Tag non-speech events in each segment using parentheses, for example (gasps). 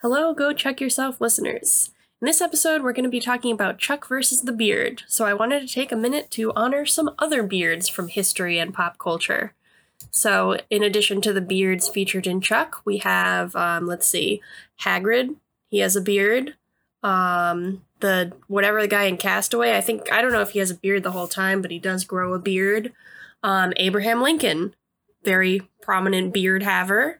Hello, Go Chuck Yourself listeners. In this episode, we're going to be talking about Chuck versus the beard, so I wanted to take a minute to honor some other beards from history and pop culture. So, in addition to the beards featured in Chuck, we have, um, let's see, Hagrid. He has a beard. Um, the whatever the guy in Castaway, I think I don't know if he has a beard the whole time, but he does grow a beard. Um, Abraham Lincoln, very prominent beard haver.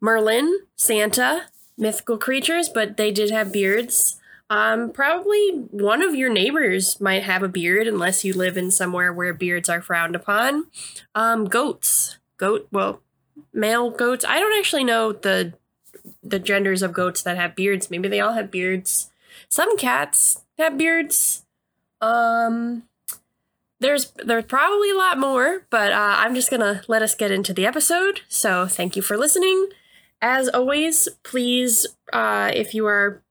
Merlin, Santa, mythical creatures, but they did have beards. Um, probably one of your neighbors might have a beard unless you live in somewhere where beards are frowned upon. Um, goats, goat, well, male goats. I don't actually know the the genders of goats that have beards. Maybe they all have beards. Some cats have beards. Um, there's there's probably a lot more, but uh, I'm just gonna let us get into the episode. So thank you for listening. As always, please, uh, if you are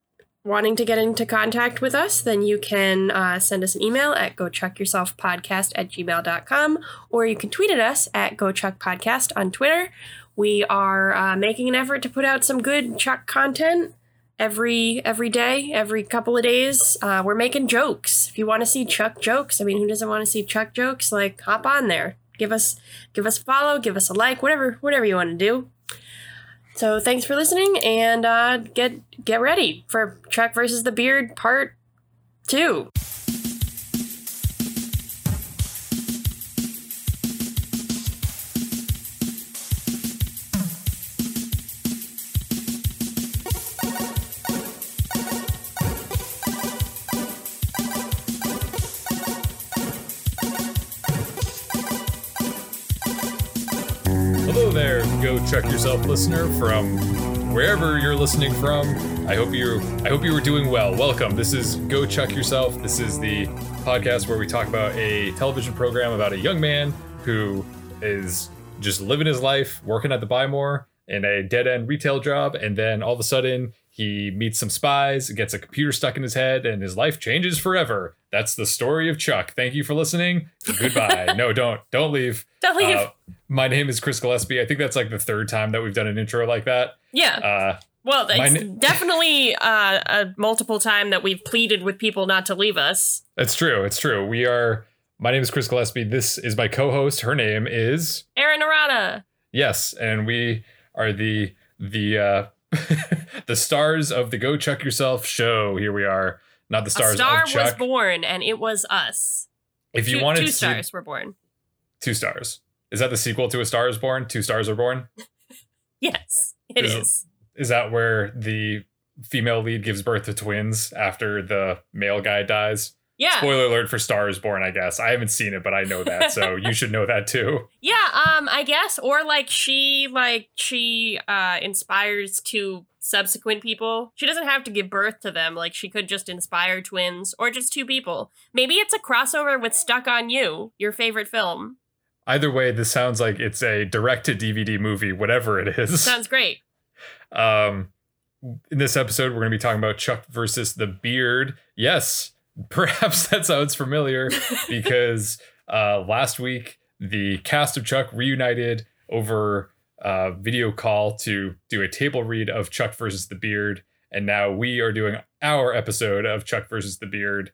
wanting to get into contact with us, then you can uh, send us an email at gochuckyourselfpodcast at gmail.com or you can tweet at us at gochuckpodcast on Twitter. We are uh, making an effort to put out some good Chuck content every every day, every couple of days. Uh, we're making jokes. If you want to see Chuck jokes, I mean, who doesn't want to see Chuck jokes? Like, hop on there. Give us give us a follow, give us a like, whatever whatever you want to do. So thanks for listening, and uh, get get ready for Chuck versus the Beard Part Two. Go Chuck Yourself listener from wherever you're listening from. I hope you I hope you were doing well. Welcome. This is Go Chuck Yourself. This is the podcast where we talk about a television program about a young man who is just living his life, working at the Buy More in a dead end retail job, and then all of a sudden he meets some spies, gets a computer stuck in his head, and his life changes forever. That's the story of Chuck. Thank you for listening. Goodbye. (laughs) no, don't don't leave. Don't leave. Uh, my name is Chris Gillespie. I think that's like the third time that we've done an intro like that. yeah. Uh, well, it's na- definitely uh, a multiple time that we've pleaded with people not to leave us. it's true. It's true. We are. My name is Chris Gillespie. This is my co-host. Her name is Erin Arata. yes, and we are the the uh, (laughs) the stars of the Go Chuck Yourself show. Here we are. Not the A stars Chuck. Star was born, and it was us. if you two, wanted two to, stars were born. Two stars. Is that the sequel to A Star Is Born? Two Stars Are Born. (laughs) Yes, it Is is. Is that where the female lead gives birth to twins after the male guy dies? Yeah. Spoiler alert for Star is Born, I guess. I haven't seen it, but I know that, so (laughs) you should know that too. Yeah, um, I guess, or like she, like she, uh, inspires to subsequent people. She doesn't have to give birth to them. Like she could just inspire twins or just two people. Maybe it's a crossover with Stuck on You, your favorite film. Either way, this sounds like it's a direct to DVD movie, whatever it is. Sounds great. (laughs) Um, in this episode, we're going to be talking about Chuck versus the Beard. Yes, (laughs) perhaps that sounds familiar (laughs) because uh, last week the cast of Chuck reunited over uh, video call to do a table read of Chuck versus the Beard, and now we are doing our episode of Chuck versus the Beard.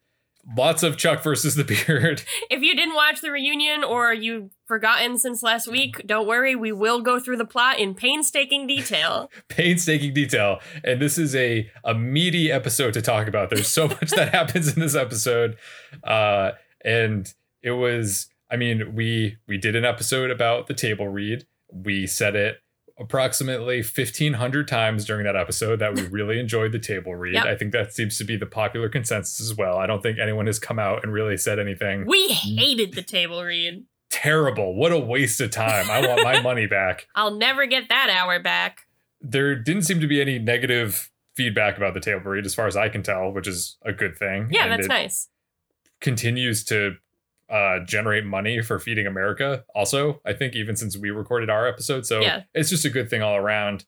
Lots of Chuck versus the (laughs) Beard. If you didn't watch the reunion or you've forgotten since last week, don't worry, we will go through the plot in painstaking detail. (laughs) painstaking detail. And this is a a meaty episode to talk about. There's so much that (laughs) happens in this episode. Uh and it was i mean we we did an episode about the table read. We said it approximately 1500 times during that episode that we really enjoyed the table read Yep. i think that seems to be the popular consensus as well i don't think anyone has come out and really said anything We hated the table read. terrible what a waste of time i want my (laughs) money back I'll never get that hour back. there didn't seem to be any negative feedback about the table read as far as I can tell, which is a good thing. Yeah, And that's nice. Continues to uh, generate money for feeding America. Also, I think even since we recorded our episode, so Yeah. it's just a good thing all around.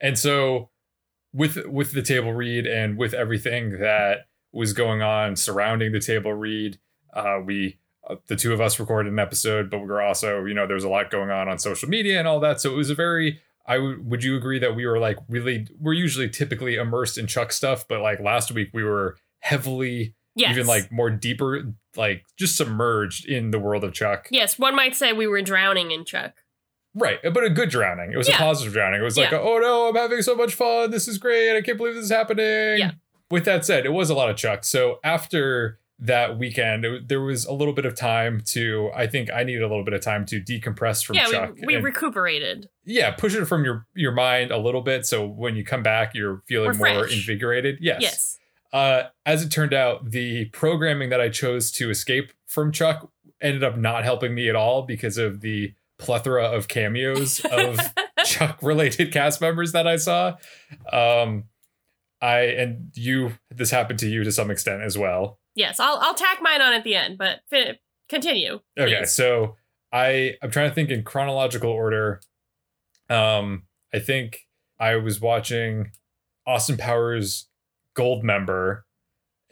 And so, with with the table read and with everything that was going on surrounding the table read, uh, we uh, the two of us recorded an episode, but we were also you know there was a lot going on on social media and all that, so it was a very I w- would you agree that we were like really we're usually typically immersed in Chuck stuff, but like last week we were heavily Yes. even like more deeper like just submerged in the world of Chuck. Yes, one might say we were drowning in Chuck. Right, but a good drowning. It was Yeah. a positive drowning. It was like, Yeah. oh no, I'm having so much fun. This is great. I can't believe this is happening. Yeah. With that said, it was a lot of Chuck. So after that weekend, it, there was a little bit of time to. I think I needed a little bit of time to decompress from yeah, Chuck. we, we recuperated. yeah, push it from your your mind a little bit. So when you come back, you're feeling We're more fresh. invigorated. Yes. Yes. Uh, as it turned out, the programming that I chose to escape from Chuck ended up not helping me at all because of the plethora of cameos of (laughs) Chuck related cast members that I saw. Um, I and you, this happened to you to some extent as well. Yes, I'll I'll tack mine on at the end, but fin- continue. Okay, so I I'm trying to think in chronological order. Um, I think I was watching Austin Powers Goldmember,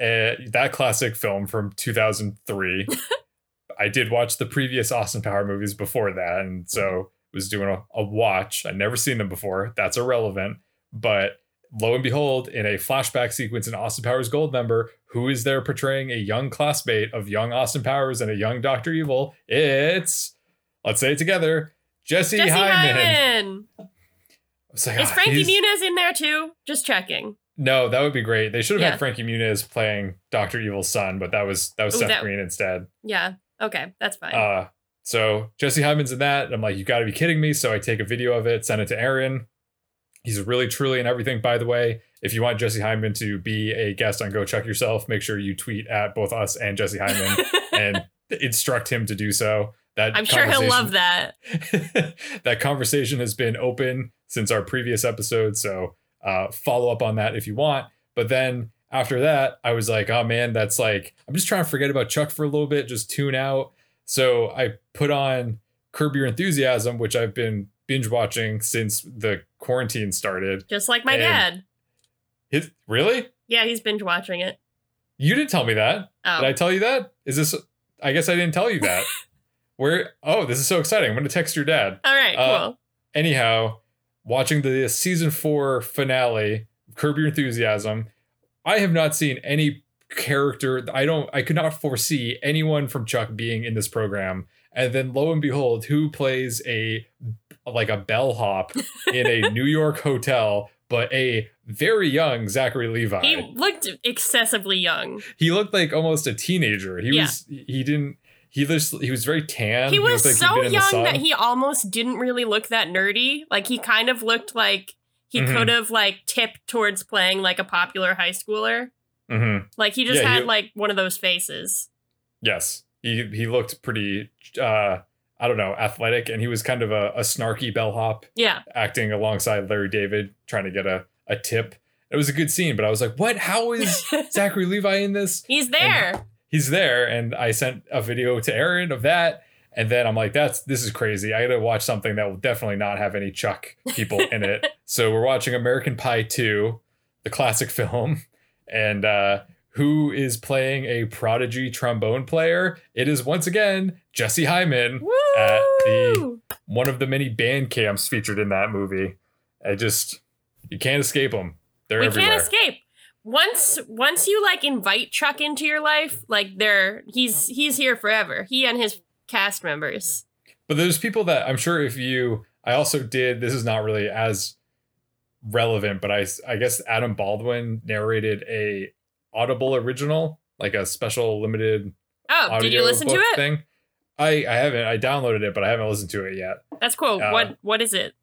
uh, that classic film from 2003. (laughs) I did watch the previous Austin Power movies before that, and so was doing a, a watch. I'd never seen them before. That's irrelevant, but lo and behold, in a flashback sequence in Austin Powers Goldmember, who is there portraying a young classmate of young Austin Powers and a young Doctor Evil? It's let's say it together, Jesse, Jesse Heiman. Heiman. Like, Is "Ah, Frankie Muniz in there too? Just checking. No, that would be great. They should have Yeah. had Frankie Muniz playing Doctor Evil's son, but that was that was Ooh, Seth that- Green instead. Yeah. Okay, that's fine. Uh, so Jesse Heiman's in that. and I'm like, you got to be kidding me. So I take a video of it, send it to Erin. He's really, truly, and everything. By the way, if you want Jesse Heiman to be a guest on Go Chuck Yourself, make sure you tweet at both us and Jesse Heiman (laughs) and instruct him to do so. That I'm sure he'll love that. (laughs) that conversation has been open since our previous episode. So uh, follow up on that if you want. But then after that, I was like, oh man, that's like, I'm just trying to forget about Chuck for a little bit, just tune out. So I put on Curb Your Enthusiasm, which I've been binge watching since the quarantine started. Just like my And- dad. His, really? Yeah, he's binge watching it. You didn't tell me that. Oh, Did I tell you that? Is this, I guess I didn't tell you that. (laughs) Where, oh, this is so exciting. I'm going to text your dad. all right, uh, cool. anyhow, watching the season four finale, Curb Your Enthusiasm, I have not seen any character. I don't. I could not foresee anyone from Chuck being in this program. And then lo and behold, who plays a like a bellhop in a (laughs) New York hotel, but a very young Zachary Levi. He looked excessively young. He looked like almost a teenager. He Yeah. was. He didn't. He just. He was very tan. He was he'd so young that he almost didn't really look that nerdy. Like he kind of looked like he Mhm. could have like tipped towards playing like a popular high schooler. Mhm. Like he just Yeah, had he- like one of those faces. Yes, he he looked pretty. Uh, I don't know, athletic, and he was kind of a, a snarky bellhop, Yeah. acting alongside Larry David, trying to get a a tip. It was a good scene, but I was like, "What? How is (laughs) Zachary Levi in this?" He's there. He's there, and I sent a video to Erin of that, and then I'm like, "That's this is crazy. I got to watch something that will definitely not have any Chuck people in it." (laughs) so we're watching American Pie two, the classic (laughs) film, and uh, who is playing a prodigy trombone player? It is once again Jesse Heiman, Woo! at the- one of the many band camps featured in that movie. I just you can't escape them. They're we everywhere. can't escape. Once once you like invite Chuck into your life, like they're he's he's here forever. He and his cast members. But there's people that I'm sure if you, I also did. This is not really as relevant, but I, I guess Adam Baldwin narrated a Audible original, like a special limited Oh, audio did you listen to it? thing. I, I haven't. I downloaded it, but I haven't listened to it yet. That's cool. Uh, what what is it?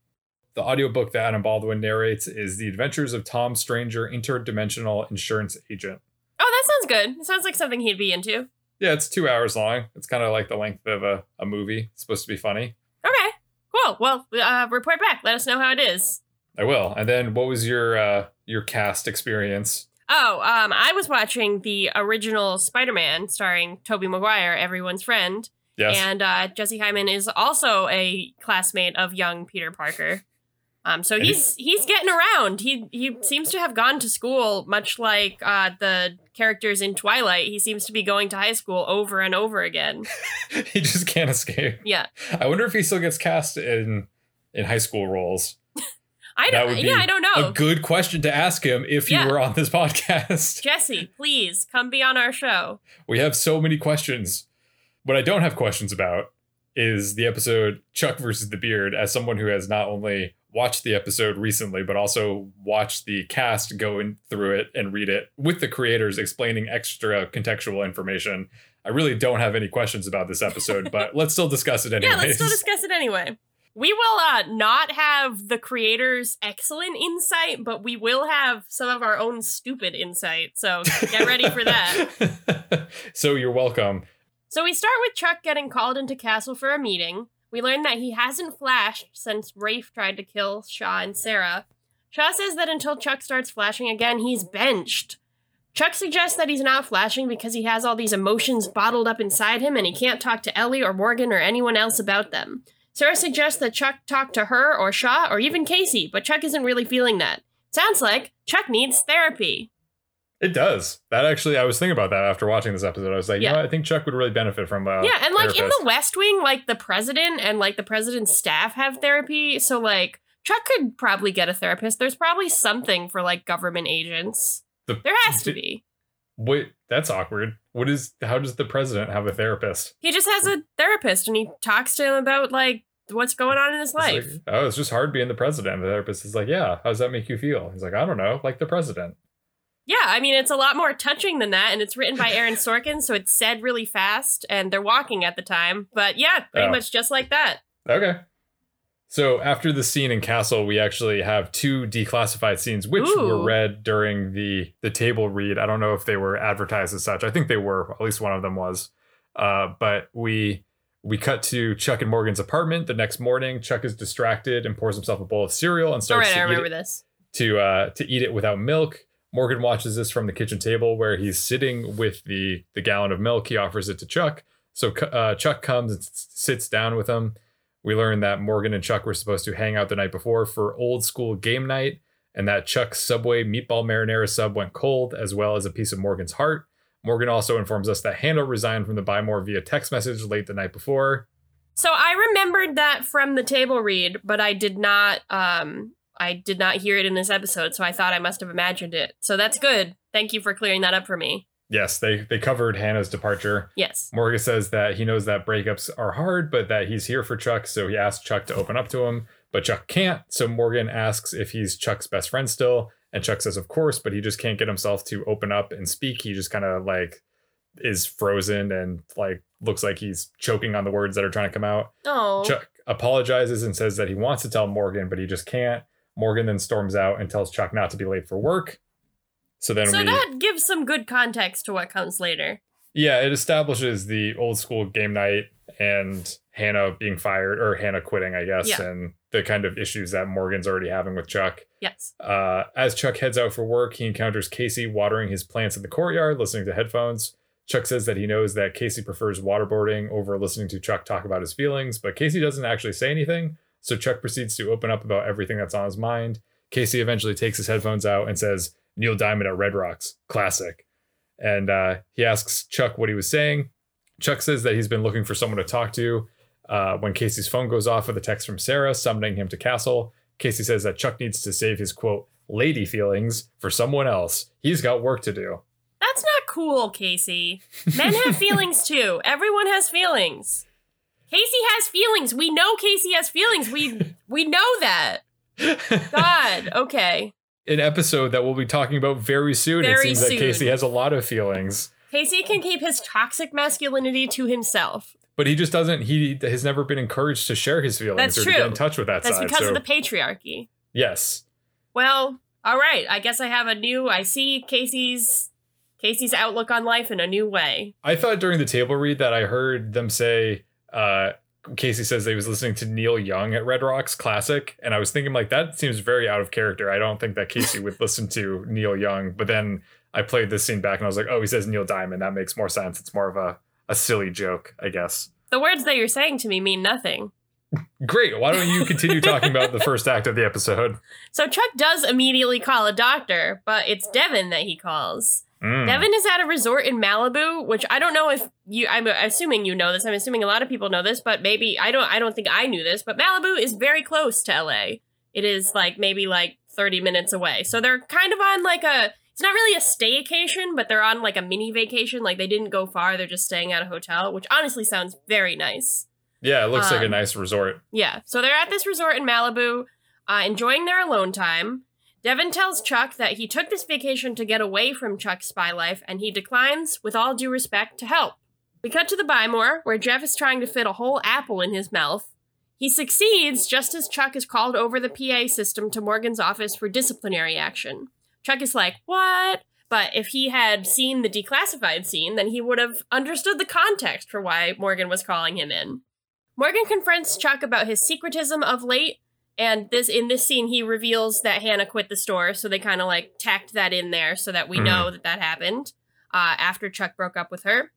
The audiobook that Adam Baldwin narrates is The Adventures of Tom Stranger, Interdimensional Insurance Agent. Oh, that sounds good. It sounds like something he'd be into. Yeah, it's two hours long. It's kind of like the length of a, a movie. It's supposed to be funny. Okay, cool. Well, uh, report back. Let us know how it is. I will. And then what was your uh your cast experience? Oh, um, I was watching the original Spider-Man starring Tobey Maguire, everyone's friend, Yes. and uh, Jesse Heiman is also a classmate of young Peter Parker. Um, so And he- he's he's getting around. He he seems to have gone to school, much like uh, the characters in Twilight. He seems to be going to high school over and over again. (laughs) (laughs) he just can't escape. Yeah, I wonder if he still gets cast in in high school roles. I don't. Yeah, I don't know. A good question to ask him if Yeah. you were on this (laughs) podcast. Jesse, please come be on our show. We have so many questions. What I don't have questions about is the episode Chuck versus the Beard, as someone who has not only watched the episode recently, but also watched the cast go in through it and read it with the creators explaining extra contextual information. I really don't have any questions about this episode, but (laughs) let's still discuss it anyways. Yeah, let's still discuss it anyway. We will uh, not have the creators' excellent insight, but we will have some of our own stupid insight. So get ready for that. (laughs) so you're welcome. So we start with Chuck getting called into Castle for a meeting. We learn that he hasn't flashed since Rafe tried to kill Shaw and Sarah. Shaw says that until Chuck starts flashing again, he's benched. Chuck suggests that he's not flashing because he has all these emotions bottled up inside him and he can't talk to Ellie or Morgan or anyone else about them. Sarah suggests that Chuck talk to her or Shaw or even Casey, but Chuck isn't really feeling that. Sounds like Chuck needs therapy. It does. That actually, I was thinking about that after watching this episode. I was like, Yeah. you know. I think Chuck would really benefit from. Uh, yeah, and like in the West Wing, like the president and like the president's staff have therapy. So like Chuck could probably get a therapist. There's probably something for like government agents. The- There has to be. Wait, that's awkward. What is? How does the president have a therapist? He just has a therapist and he talks to him about like what's going on in his It's like, life. oh, it's just hard being the president. The therapist is like, yeah. How does that make you feel? He's like, I don't know, like the president. Yeah, I mean it's a lot more touching than that, and it's written by Aaron (laughs) Sorkin, so it's said really fast, and they're walking at the time. But yeah, pretty Oh. much just like that. Okay. So after the scene in Castle, we actually have two declassified scenes, which Ooh. were read during the the table read. I don't know if they were advertised as such. I think they were. At least one of them was. Uh, but we we cut to Chuck and Morgan's apartment the next morning. Chuck is distracted and pours himself a bowl of cereal and starts right, I to eat remember it, this. to uh, to eat it without milk. Morgan watches this from the kitchen table where he's sitting with the the gallon of milk. He offers it to Chuck. So uh, Chuck comes and sits down with him. We learn that Morgan and Chuck were supposed to hang out the night before for old school game night, and that Chuck's Subway meatball marinara sub went cold, as well as a piece of Morgan's heart. Morgan also informs us that Hannah resigned from the Buy More via text message late the night before. So I remembered that from the table read, but I did not um I did not hear it in this episode, so I thought I must have imagined it. So that's good. Thank you for clearing that up for me. Yes, they they covered Hannah's departure. Yes. Morgan says that he knows that breakups are hard, but that he's here for Chuck, so he asks Chuck to open up to him, but Chuck can't. So Morgan asks if he's Chuck's best friend still, and Chuck says, of course, but he just can't get himself to open up and speak. He just kind of like is frozen and like looks like he's choking on the words that are trying to come out. Oh. Chuck apologizes and says that he wants to tell Morgan, but he just can't. Morgan then storms out and tells Chuck not to be late for work. So then so we that gives some good context to what comes later. yeah, it establishes the old school game night and Hannah being fired or Hannah quitting, I guess, Yeah. and the kind of issues that Morgan's already having with Chuck. Yes. Uh, as Chuck heads out for work, he encounters Casey watering his plants in the courtyard, listening to headphones. Chuck says that he knows that Casey prefers waterboarding over listening to Chuck talk about his feelings, but Casey doesn't actually say anything. So Chuck proceeds to open up about everything that's on his mind. Casey eventually takes his headphones out and says, Neil Diamond at Red Rocks, classic. And uh, he asks Chuck what he was saying. Chuck says that he's been looking for someone to talk to. Uh, when Casey's phone goes off with a text from Sarah summoning him to Castle, Casey says that Chuck needs to save his quote, lady feelings for someone else. He's got work to do. That's not cool, Casey. Men have (laughs) feelings too. Everyone has feelings. Casey has feelings. We know Casey has feelings. We we know that. God. (laughs) Okay. An episode that we'll be talking about very soon. it Very seems that. Casey has a lot of feelings, Casey can keep his toxic masculinity to himself. but he just doesn't. He has never been encouraged to share his feelings That's or true. to get in touch with that That's side. That's because so of the patriarchy. yes, Well, all right. I guess I have a new. I see Casey's Casey's outlook on life in a new way. I thought during the table read that I heard them say. Uh, Casey says they was listening to Neil Young at Red Rocks Classic, and I was thinking like that seems very out of character. I don't think that Casey would (laughs) listen to Neil Young. But then I played this scene back and I was like, oh, he says Neil Diamond. That makes more sense. It's more of a a silly joke, I guess. The words that you're saying to me mean nothing. Great. Why don't you continue talking about the first act of the episode? (laughs) So Chuck does immediately call a doctor, but it's Devon that he calls. Mm. Devon is at a resort in Malibu, which I don't know if you. I'm assuming you know this. I'm assuming a lot of people know this, but maybe I don't. I don't think I knew this. But Malibu is very close to LA. it is like maybe like 30 minutes away. So they're kind of on like a it's not really a staycation, but they're on like a mini vacation. Like they didn't go far, they're just staying at a hotel, which honestly sounds very nice. Yeah, it looks like a Um, nice resort. Yeah. So they're at this resort in Malibu, uh, enjoying their alone time. Devon tells Chuck that he took this vacation to get away from Chuck's spy life, and he declines, with all due respect, to help. We cut to the Buy More, where Jeff is trying to fit a whole apple in his mouth. He succeeds just as Chuck is called over the PA system to Morgan's office for disciplinary action. Chuck is like, What? But if he had seen the declassified scene, then he would have understood the context for why Morgan was calling him in. Morgan confronts Chuck about his secretism of late, and this in this scene he reveals that Hannah quit the store, so they kind of like tacked that in there so that we Mhm. know that that happened uh, after Chuck broke up with her.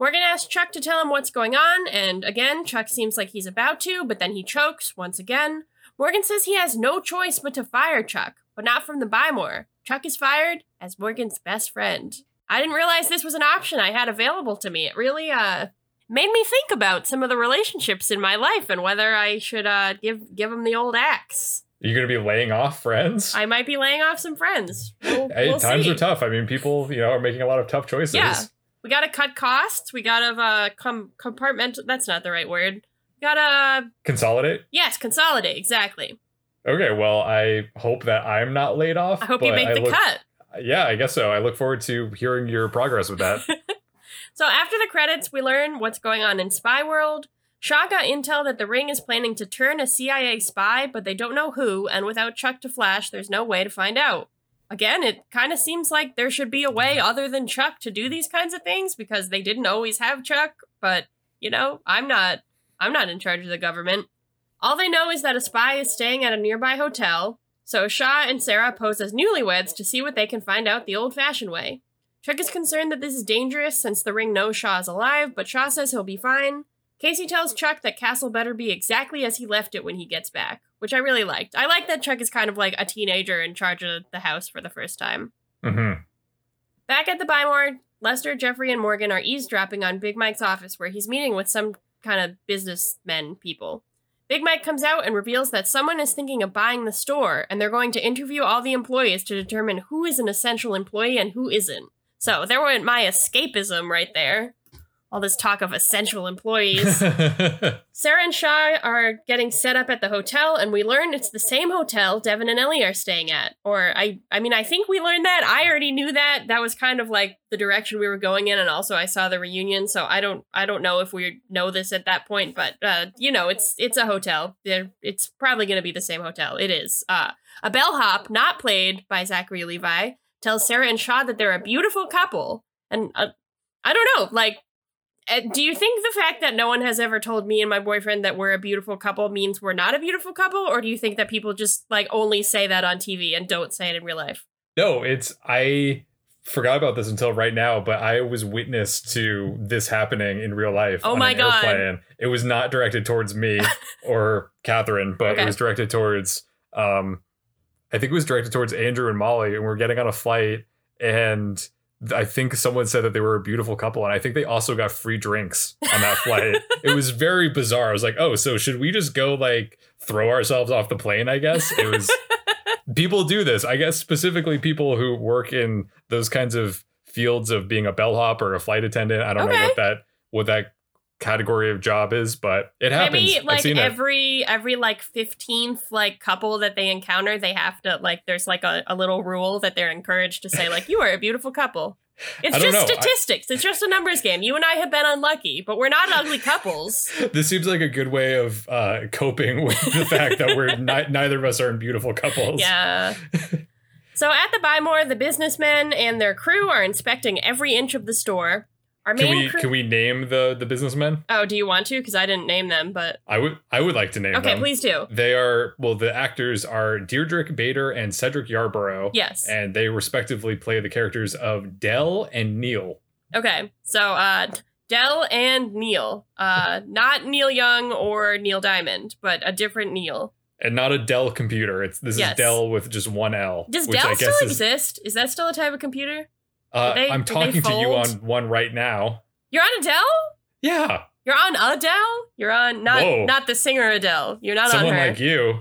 Morgan asks Chuck to tell him what's going on, and again, Chuck seems like he's about to, but then he chokes once again. Morgan says he has no choice but to fire Chuck, but not from the Buy More. Chuck is fired as Morgan's best friend. I didn't realize this was an option I had available to me. It really uh made me think about some of the relationships in my life and whether I should uh give give them the old axe. You're gonna be laying off friends. I might be laying off some friends. We'll, hey, we'll times see. are tough. I mean, people, you know, are making a lot of tough choices. Yeah. We gotta cut costs. We gotta uh com- compartment. That's not the right word. We gotta Consolidate. yes, consolidate. Exactly. Okay, well, I hope that I'm not laid off. I hope you make I the look- cut. Yeah, I guess so. I look forward to hearing your progress with that. (laughs) So after the credits, we learn what's going on in Spy World. Shaw got intel that the Ring is planning to turn a CIA spy, but they don't know who, and without Chuck to flash, there's no way to find out. Again, it kind of seems like there should be a way other than Chuck to do these kinds of things because they didn't always have Chuck, but you know, I'm not I'm not in charge of the government. All they know is that a spy is staying at a nearby hotel, so Shaw and Sarah pose as newlyweds to see what they can find out the old-fashioned way. Chuck is concerned that this is dangerous since the ring knows Shaw is alive, but Shaw says he'll be fine. Casey tells Chuck that Castle better be exactly as he left it when he gets back, which I really liked. I like that Chuck is kind of like a teenager in charge of the house for the first time. hmm Back at the Buy More, Lester, Jeffrey, and Morgan are eavesdropping on Big Mike's office where he's meeting with some kind of businessmen people. Big Mike comes out and reveals that someone is thinking of buying the store, and they're going to interview all the employees to determine who is an essential employee and who isn't. So there went my escapism right there. All this talk of essential employees. (laughs) Sarah and Shaw are getting set up at the hotel, and we learn it's the same hotel Devon and Ellie are staying at. Or I, I mean, I think we learned that. I already knew that. That was kind of like the direction we were going in, and also I saw the reunion, so I don't, I don't know if we know this at that point, but uh, you know, it's it's a hotel. They're, it's probably going to be the same hotel. It is. Uh, a bellhop, not played by Zachary Levi, tells Sarah and Shaw that they're a beautiful couple, and uh, I don't know, like. Uh, do you think the fact that no one has ever told me and my boyfriend that we're a beautiful couple means we're not a beautiful couple or do you think that people just like only say that on TV and don't say it in real life? no, it's I forgot about this until right now, but I was witness to this happening in real life. Oh on my God. Airplane. It was not directed towards me (laughs) or Catherine, but Okay. it was directed towards um I think it was directed towards Andrew and Molly, and we're getting on a flight and I think someone said that they were a beautiful couple, and I think they also got free drinks on that flight. (laughs) it was very bizarre. I was like, "Oh, so should we just go like throw ourselves off the plane?" I guess it was. (laughs) people do this. I guess specifically people who work in those kinds of fields of being a bellhop or a flight attendant. I don't know what that what that category of job is, but it happens. Maybe like seen it. every every like 15th like couple that they encounter they have to like there's like a, a little rule that they're encouraged to say like you are a beautiful couple. (laughs) It's just know. I- statistics. It's just a numbers game. You and I have been unlucky, but we're not ugly couples. (laughs) This seems like a good way of uh, coping with the (laughs) fact that we're ni- neither of us are in beautiful couples. Yeah. so at the Buy More, the businessmen and their crew are inspecting every inch of the store. Our Can we can we name the the businessmen? oh, do you want to? Because I didn't name them, but I would I would like to name okay, them. Okay, please do. They are well, the actors are Diedrich Bader and Cedric Yarbrough. Yes. And they respectively play the characters of Dell and Neil. Okay, so uh, Dell and Neil, uh, not Neil Young or Neil Diamond, but a different Neil. And not a Dell computer. It's this Yes. is Dell with just one L. Does Dell still is exist? Is that still a type of computer? Uh, they- I'm talking to you on one right now. You're on a Dell? Yeah. You're on Adele? You're on not Whoa. not the singer Adele. You're not Someone on her. like you.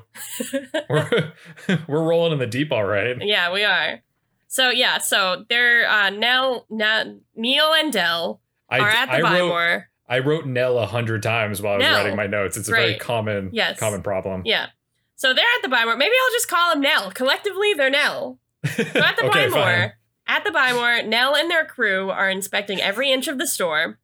(laughs) we're, (laughs) we're rolling in the deep, all right. yeah, we are. So yeah, so they're uh Nell, Na- Neil and Dell I, are at the I wrote Buy More. I wrote Nell a hundred times while I was Nell. writing my notes. It's a very common Yes. common problem. Yeah. So they're at the Buy More. Maybe I'll just call them Nell. Collectively, they're Nell. (laughs) So at the Okay, Buy More, fine. At the Buy More, Nell and their crew are inspecting every inch of the store.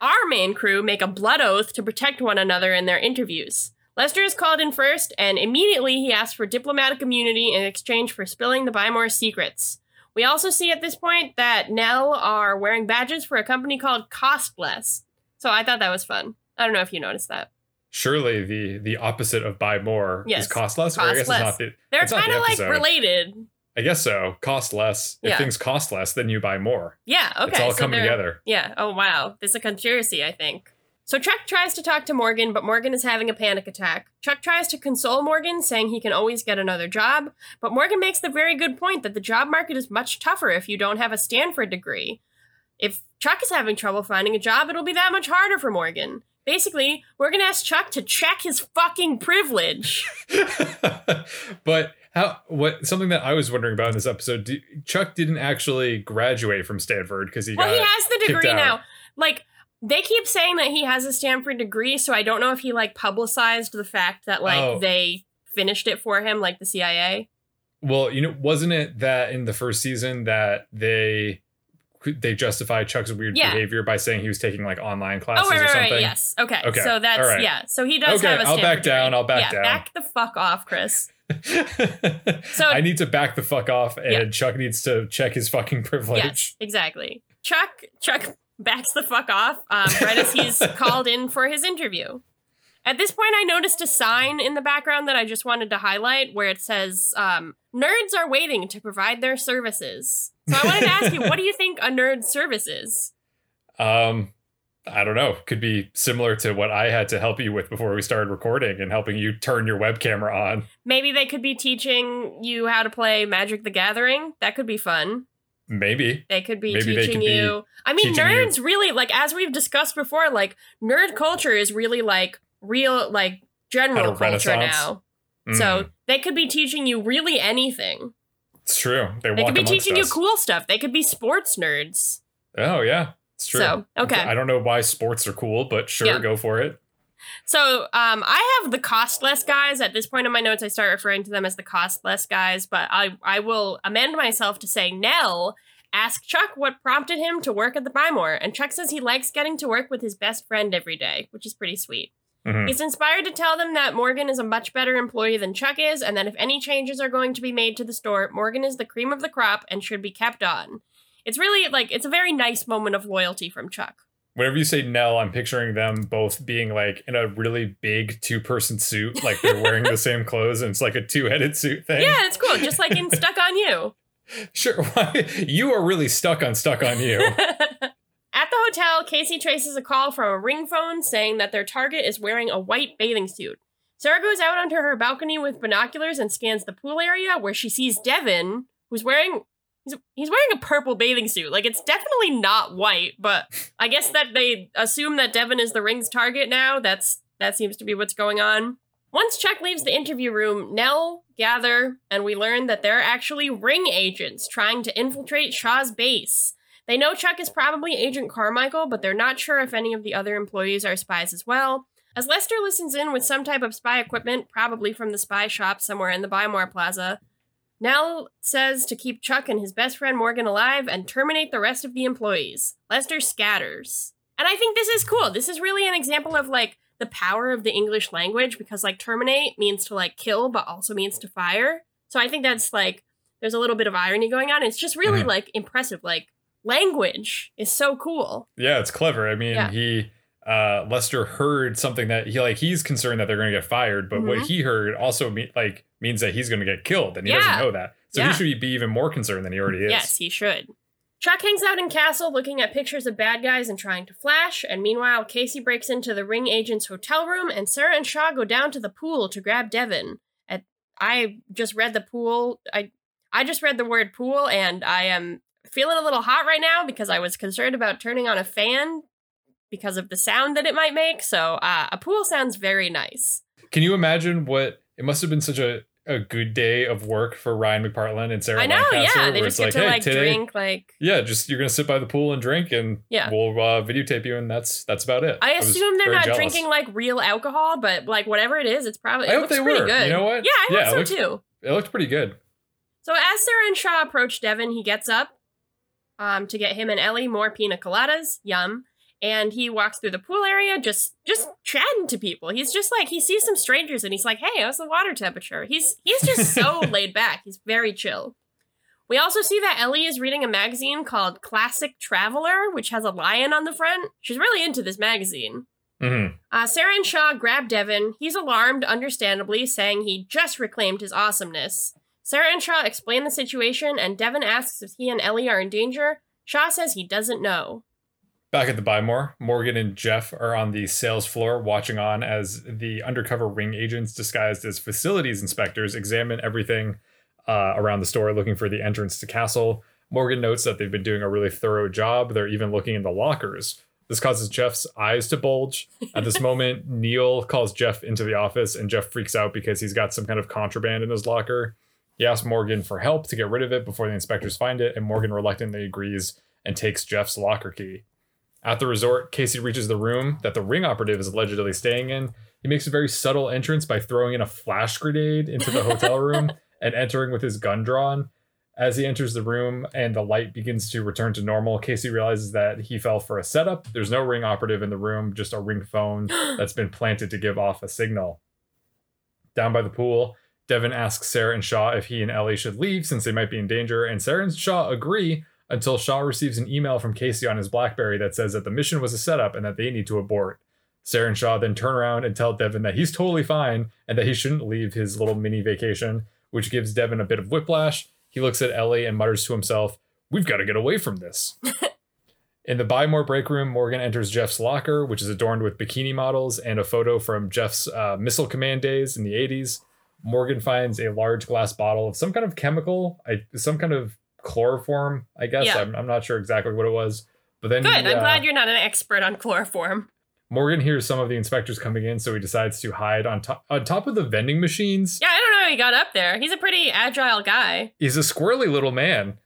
Our main crew make a blood oath to protect one another in their interviews. Lester is called in first, and immediately he asks for diplomatic immunity in exchange for spilling the Buy More's secrets. We also see at this point that Nell are wearing badges for a company called Costless. So I thought that was fun. I don't know if you noticed that. Surely the the opposite of buy more Yes. is cost less. Or I guess it's not the They're kind the of like related. I guess so. Cost less. If Yeah. things cost less, then you buy more. Yeah, okay. it's all so coming together. Yeah. Oh wow. This is a conspiracy, I think. So Chuck tries to talk to Morgan, but Morgan is having a panic attack. Chuck tries to console Morgan, saying he can always get another job, but Morgan makes the very good point that the job market is much tougher if you don't have a Stanford degree. If Chuck is having trouble finding a job, it'll be that much harder for Morgan. Basically, Morgan asks Chuck to check his fucking privilege. (laughs) but how what something that I was wondering about in this episode, do, Chuck didn't actually graduate from Stanford because he well, got he has the degree now. Like they keep saying that he has a Stanford degree, so I don't know if he like publicized the fact that like Oh. they finished it for him, like the CIA. Well, you know, wasn't it that in the first season that they they justified Chuck's weird Yeah. behavior by saying he was taking like online oh, classes oh, right, or something? right. Yes. Okay. Okay, So that's right. yeah. So he does Okay, have a I'll back degree. down, I'll back yeah, down. Back the fuck off, Chris. (laughs) so I need to back the fuck off, and Yeah. Chuck needs to check his fucking privilege. Yes, exactly. Chuck Chuck backs the fuck off um, right as he's (laughs) called in for his interview. At this point, I noticed a sign in the background that I just wanted to highlight where it says, um, Nerds are waiting to provide their services. So I wanted to ask you, what do you think a nerd service is? (laughs) Um, I don't know. Could be similar to what I had to help you with before we started recording and helping you turn your web camera on. Maybe they could be teaching you how to play Magic the Gathering. That could be fun. Maybe. They could be Maybe teaching could be you. I mean, teaching you- nerds really like as we've discussed before. Like nerd culture is really like real, like general culture now. Mm, So they could be teaching you really anything. it's true. They, They could be teaching us. you cool stuff. They could be sports nerds. Oh yeah, it's true. So, okay. I don't know why sports are cool, but sure, Yeah. go for it. So um, I have the costless guys. At this point in my notes, I start referring to them as the costless guys, but I I will amend myself to say Nell asked Chuck what prompted him to work at the Buy More, and Chuck says he likes getting to work with his best friend every day, which is pretty sweet. Mhm. He's inspired to tell them that Morgan is a much better employee than Chuck is, and that if any changes are going to be made to the store, Morgan is the cream of the crop and should be kept on. It's really like it's a very nice moment of loyalty from Chuck. Whenever you say Nell, I'm picturing them both being like in a really big two person suit, like they're wearing the (laughs) same clothes, and it's like a two headed suit thing. Yeah, it's cool, just like in Stuck on You. (laughs) Sure. Why you are really stuck on stuck on you. (laughs) At the hotel, Casey traces a call from a ring phone saying that their target is wearing a white bathing suit. Sarah goes out onto her balcony with binoculars and scans the pool area where she sees Devon, who's wearing he's, he's wearing a purple bathing suit. Like it's definitely not white, but I guess that they assume that Devon is the ring's target now. That's that seems to be what's going on. Once Chuck leaves the interview room, Nell, Gather, and we learn that they're actually ring agents trying to infiltrate Shaw's base. They know Chuck is probably Agent Carmichael, but they're not sure if any of the other employees are spies as well. As Lester listens in with some type of spy equipment, probably from the spy shop somewhere in the Buy More Plaza, Nell says to keep Chuck and his best friend Morgan alive and terminate the rest of the employees. Lester scatters. And I think this is cool. This is really an example of like the power of the English language because like terminate means to like kill, but also means to fire. So I think that's like there's a little bit of irony going on. It's just really Mhm. like impressive. Like language is so cool. Yeah, it's clever. I mean, Yeah. he uh Lester heard something that he like he's concerned that they're going to get fired, but what Mhm. he heard also me- like means that he's going to get killed and he Yeah. doesn't know that. So Yeah. he should be even more concerned than he already is. Yes, he should. Chuck hangs out in Castle looking at pictures of bad guys and trying to flash, and meanwhile, Casey breaks into the ring agent's hotel room, and Sarah and Shaw go down to the pool to grab Devon. At, I just read the pool. I I just read the word pool, and I am feeling a little hot right now because I was concerned about turning on a fan because of the sound that it might make. So uh, a pool sounds very nice. Can you imagine what it must have been such a, a good day of work for Ryan McPartlin and Sarah I know, Lancaster, yeah. They just get like, to hey, like today, drink like yeah, just you're gonna sit by the pool and drink, and Yeah. we'll uh, videotape you, and that's that's about it. I was assume they're not jealous. drinking like real alcohol, but like whatever it is, it's probably I it hope looks they were. good. You know what? Yeah, I Yeah, hope so too. It looked pretty good. So as Sarah and Shaw approach Devon, he gets up um, to get him and Ellie more pina coladas. Yum. And he walks through the pool area, just just chatting to people. He's just like he sees some strangers and he's like, "Hey, how's the water temperature?" He's he's just so (laughs) laid back. He's very chill. We also see that Ellie is reading a magazine called Classic Traveler, which has a lion on the front. She's really into this magazine. hmm Uh, Sarah and Shaw grab Devon. He's alarmed, understandably, saying he just reclaimed his awesomeness. Sarah and Shaw explain the situation, and Devon asks if he and Ellie are in danger. Shaw says he doesn't know. Back at the Buy More, Morgan and Jeff are on the sales floor watching on as the undercover ring agents disguised as facilities inspectors examine everything uh, around the store looking for the entrance to Castle. Morgan notes that they've been doing a really thorough job. They're even looking in the lockers. This causes Jeff's eyes to bulge. At this (laughs) moment, Neil calls Jeff into the office, and Jeff freaks out because he's got some kind of contraband in his locker. He asks Morgan for help to get rid of it before the inspectors find it, and Morgan reluctantly agrees and takes Jeff's locker key. At the resort, Casey reaches the room that the ring operative is allegedly staying in. He makes a very subtle entrance by throwing in a flash grenade into the hotel (laughs) room and entering with his gun drawn. As he enters the room and the light begins to return to normal, Casey realizes that he fell for a setup. There's no ring operative in the room, just a ring phone (gasps) that's been planted to give off a signal. Down by the pool, Devon asks Sarah and Shaw if he and Ellie should leave since they might be in danger, and Sarah and Shaw agree until Shaw receives an email from Casey on his Blackberry that says that the mission was a setup and that they need to abort. Sarah and Shaw then turn around and tell Devon that he's totally fine and that he shouldn't leave his little mini vacation, which gives Devon a bit of whiplash. He looks at Ellie and mutters to himself, We've got to get away from this. (laughs) In the Buy More break room, Morgan enters Jeff's locker, which is adorned with bikini models and a photo from Jeff's uh, missile command days in the 80s. Morgan finds a large glass bottle of some kind of chemical, I, some kind of chloroform, I guess. Yeah. I'm, I'm not sure exactly what it was. But then Good. he, I'm uh, glad you're not an expert on chloroform. Morgan hears some of the inspectors coming in, so he decides to hide on top on top of the vending machines. Yeah, I don't know how he got up there. He's a pretty agile guy. He's a squirrely little man.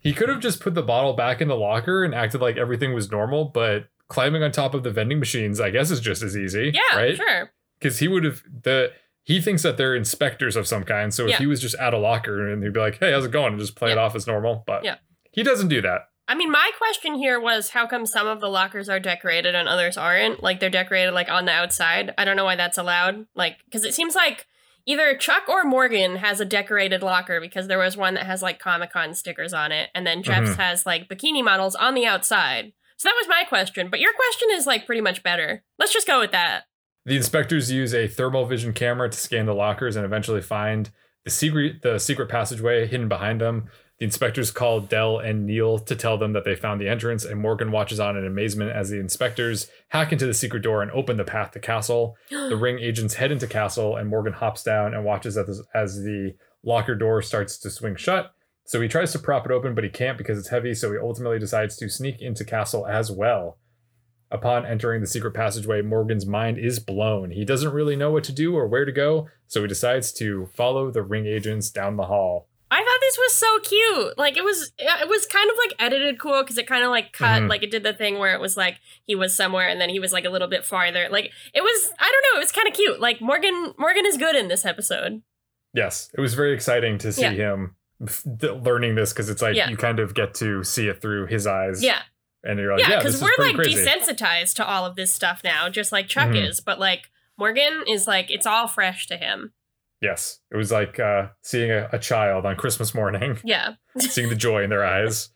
He could have just put the bottle back in the locker and acted like everything was normal, but climbing on top of the vending machines, I guess, is just as easy. Yeah, right? sure. Because he would have the he thinks that they're inspectors of some kind. So if Yeah. he was just at a locker and he'd be like, "Hey, how's it going?" and just play it off as normal, but Yeah. he doesn't do that. I mean, my question here was how come some of the lockers are decorated and others aren't? Like they're decorated like on the outside. I don't know why that's allowed. Like because it seems like either Chuck or Morgan has a decorated locker because there was one that has like Comic Con stickers on it, and then Jeff's Mhm. has like bikini models on the outside. So that was my question, but your question is like pretty much better. Let's just go with that. The inspectors use a thermal vision camera to scan the lockers and eventually find the secret the secret passageway hidden behind them. The inspectors call Dell and Neil to tell them that they found the entrance, and Morgan watches on in amazement as the inspectors hack into the secret door and open the path to Castle. The (gasps) ring agents head into Castle, and Morgan hops down and watches as, as the locker door starts to swing shut. So he tries to prop it open, but he can't because it's heavy, so he ultimately decides to sneak into Castle as well. Upon entering the secret passageway, Morgan's mind is blown. He doesn't really know what to do or where to go, so he decides to follow the ring agents down the hall. I thought this was so cute. Like it was, it was kind of like edited cool because it kind of like cut, Mhm. like it did the thing where it was like he was somewhere and then he was like a little bit farther. Like it was, I don't know, it was kind of cute. Like Morgan, Morgan is good in this episode. Yes, it was very exciting to see Yeah. him learning this because it's like Yeah. you kind of get to see it through his eyes. Yeah, and you're like, yeah, yeah, because is we're like crazy. desensitized to all of this stuff now, just like Chuck Mhm. is. But like Morgan is like it's all fresh to him. yes, it was like uh, seeing a, a child on Christmas morning. (laughs) Yeah, (laughs) seeing the joy in their eyes.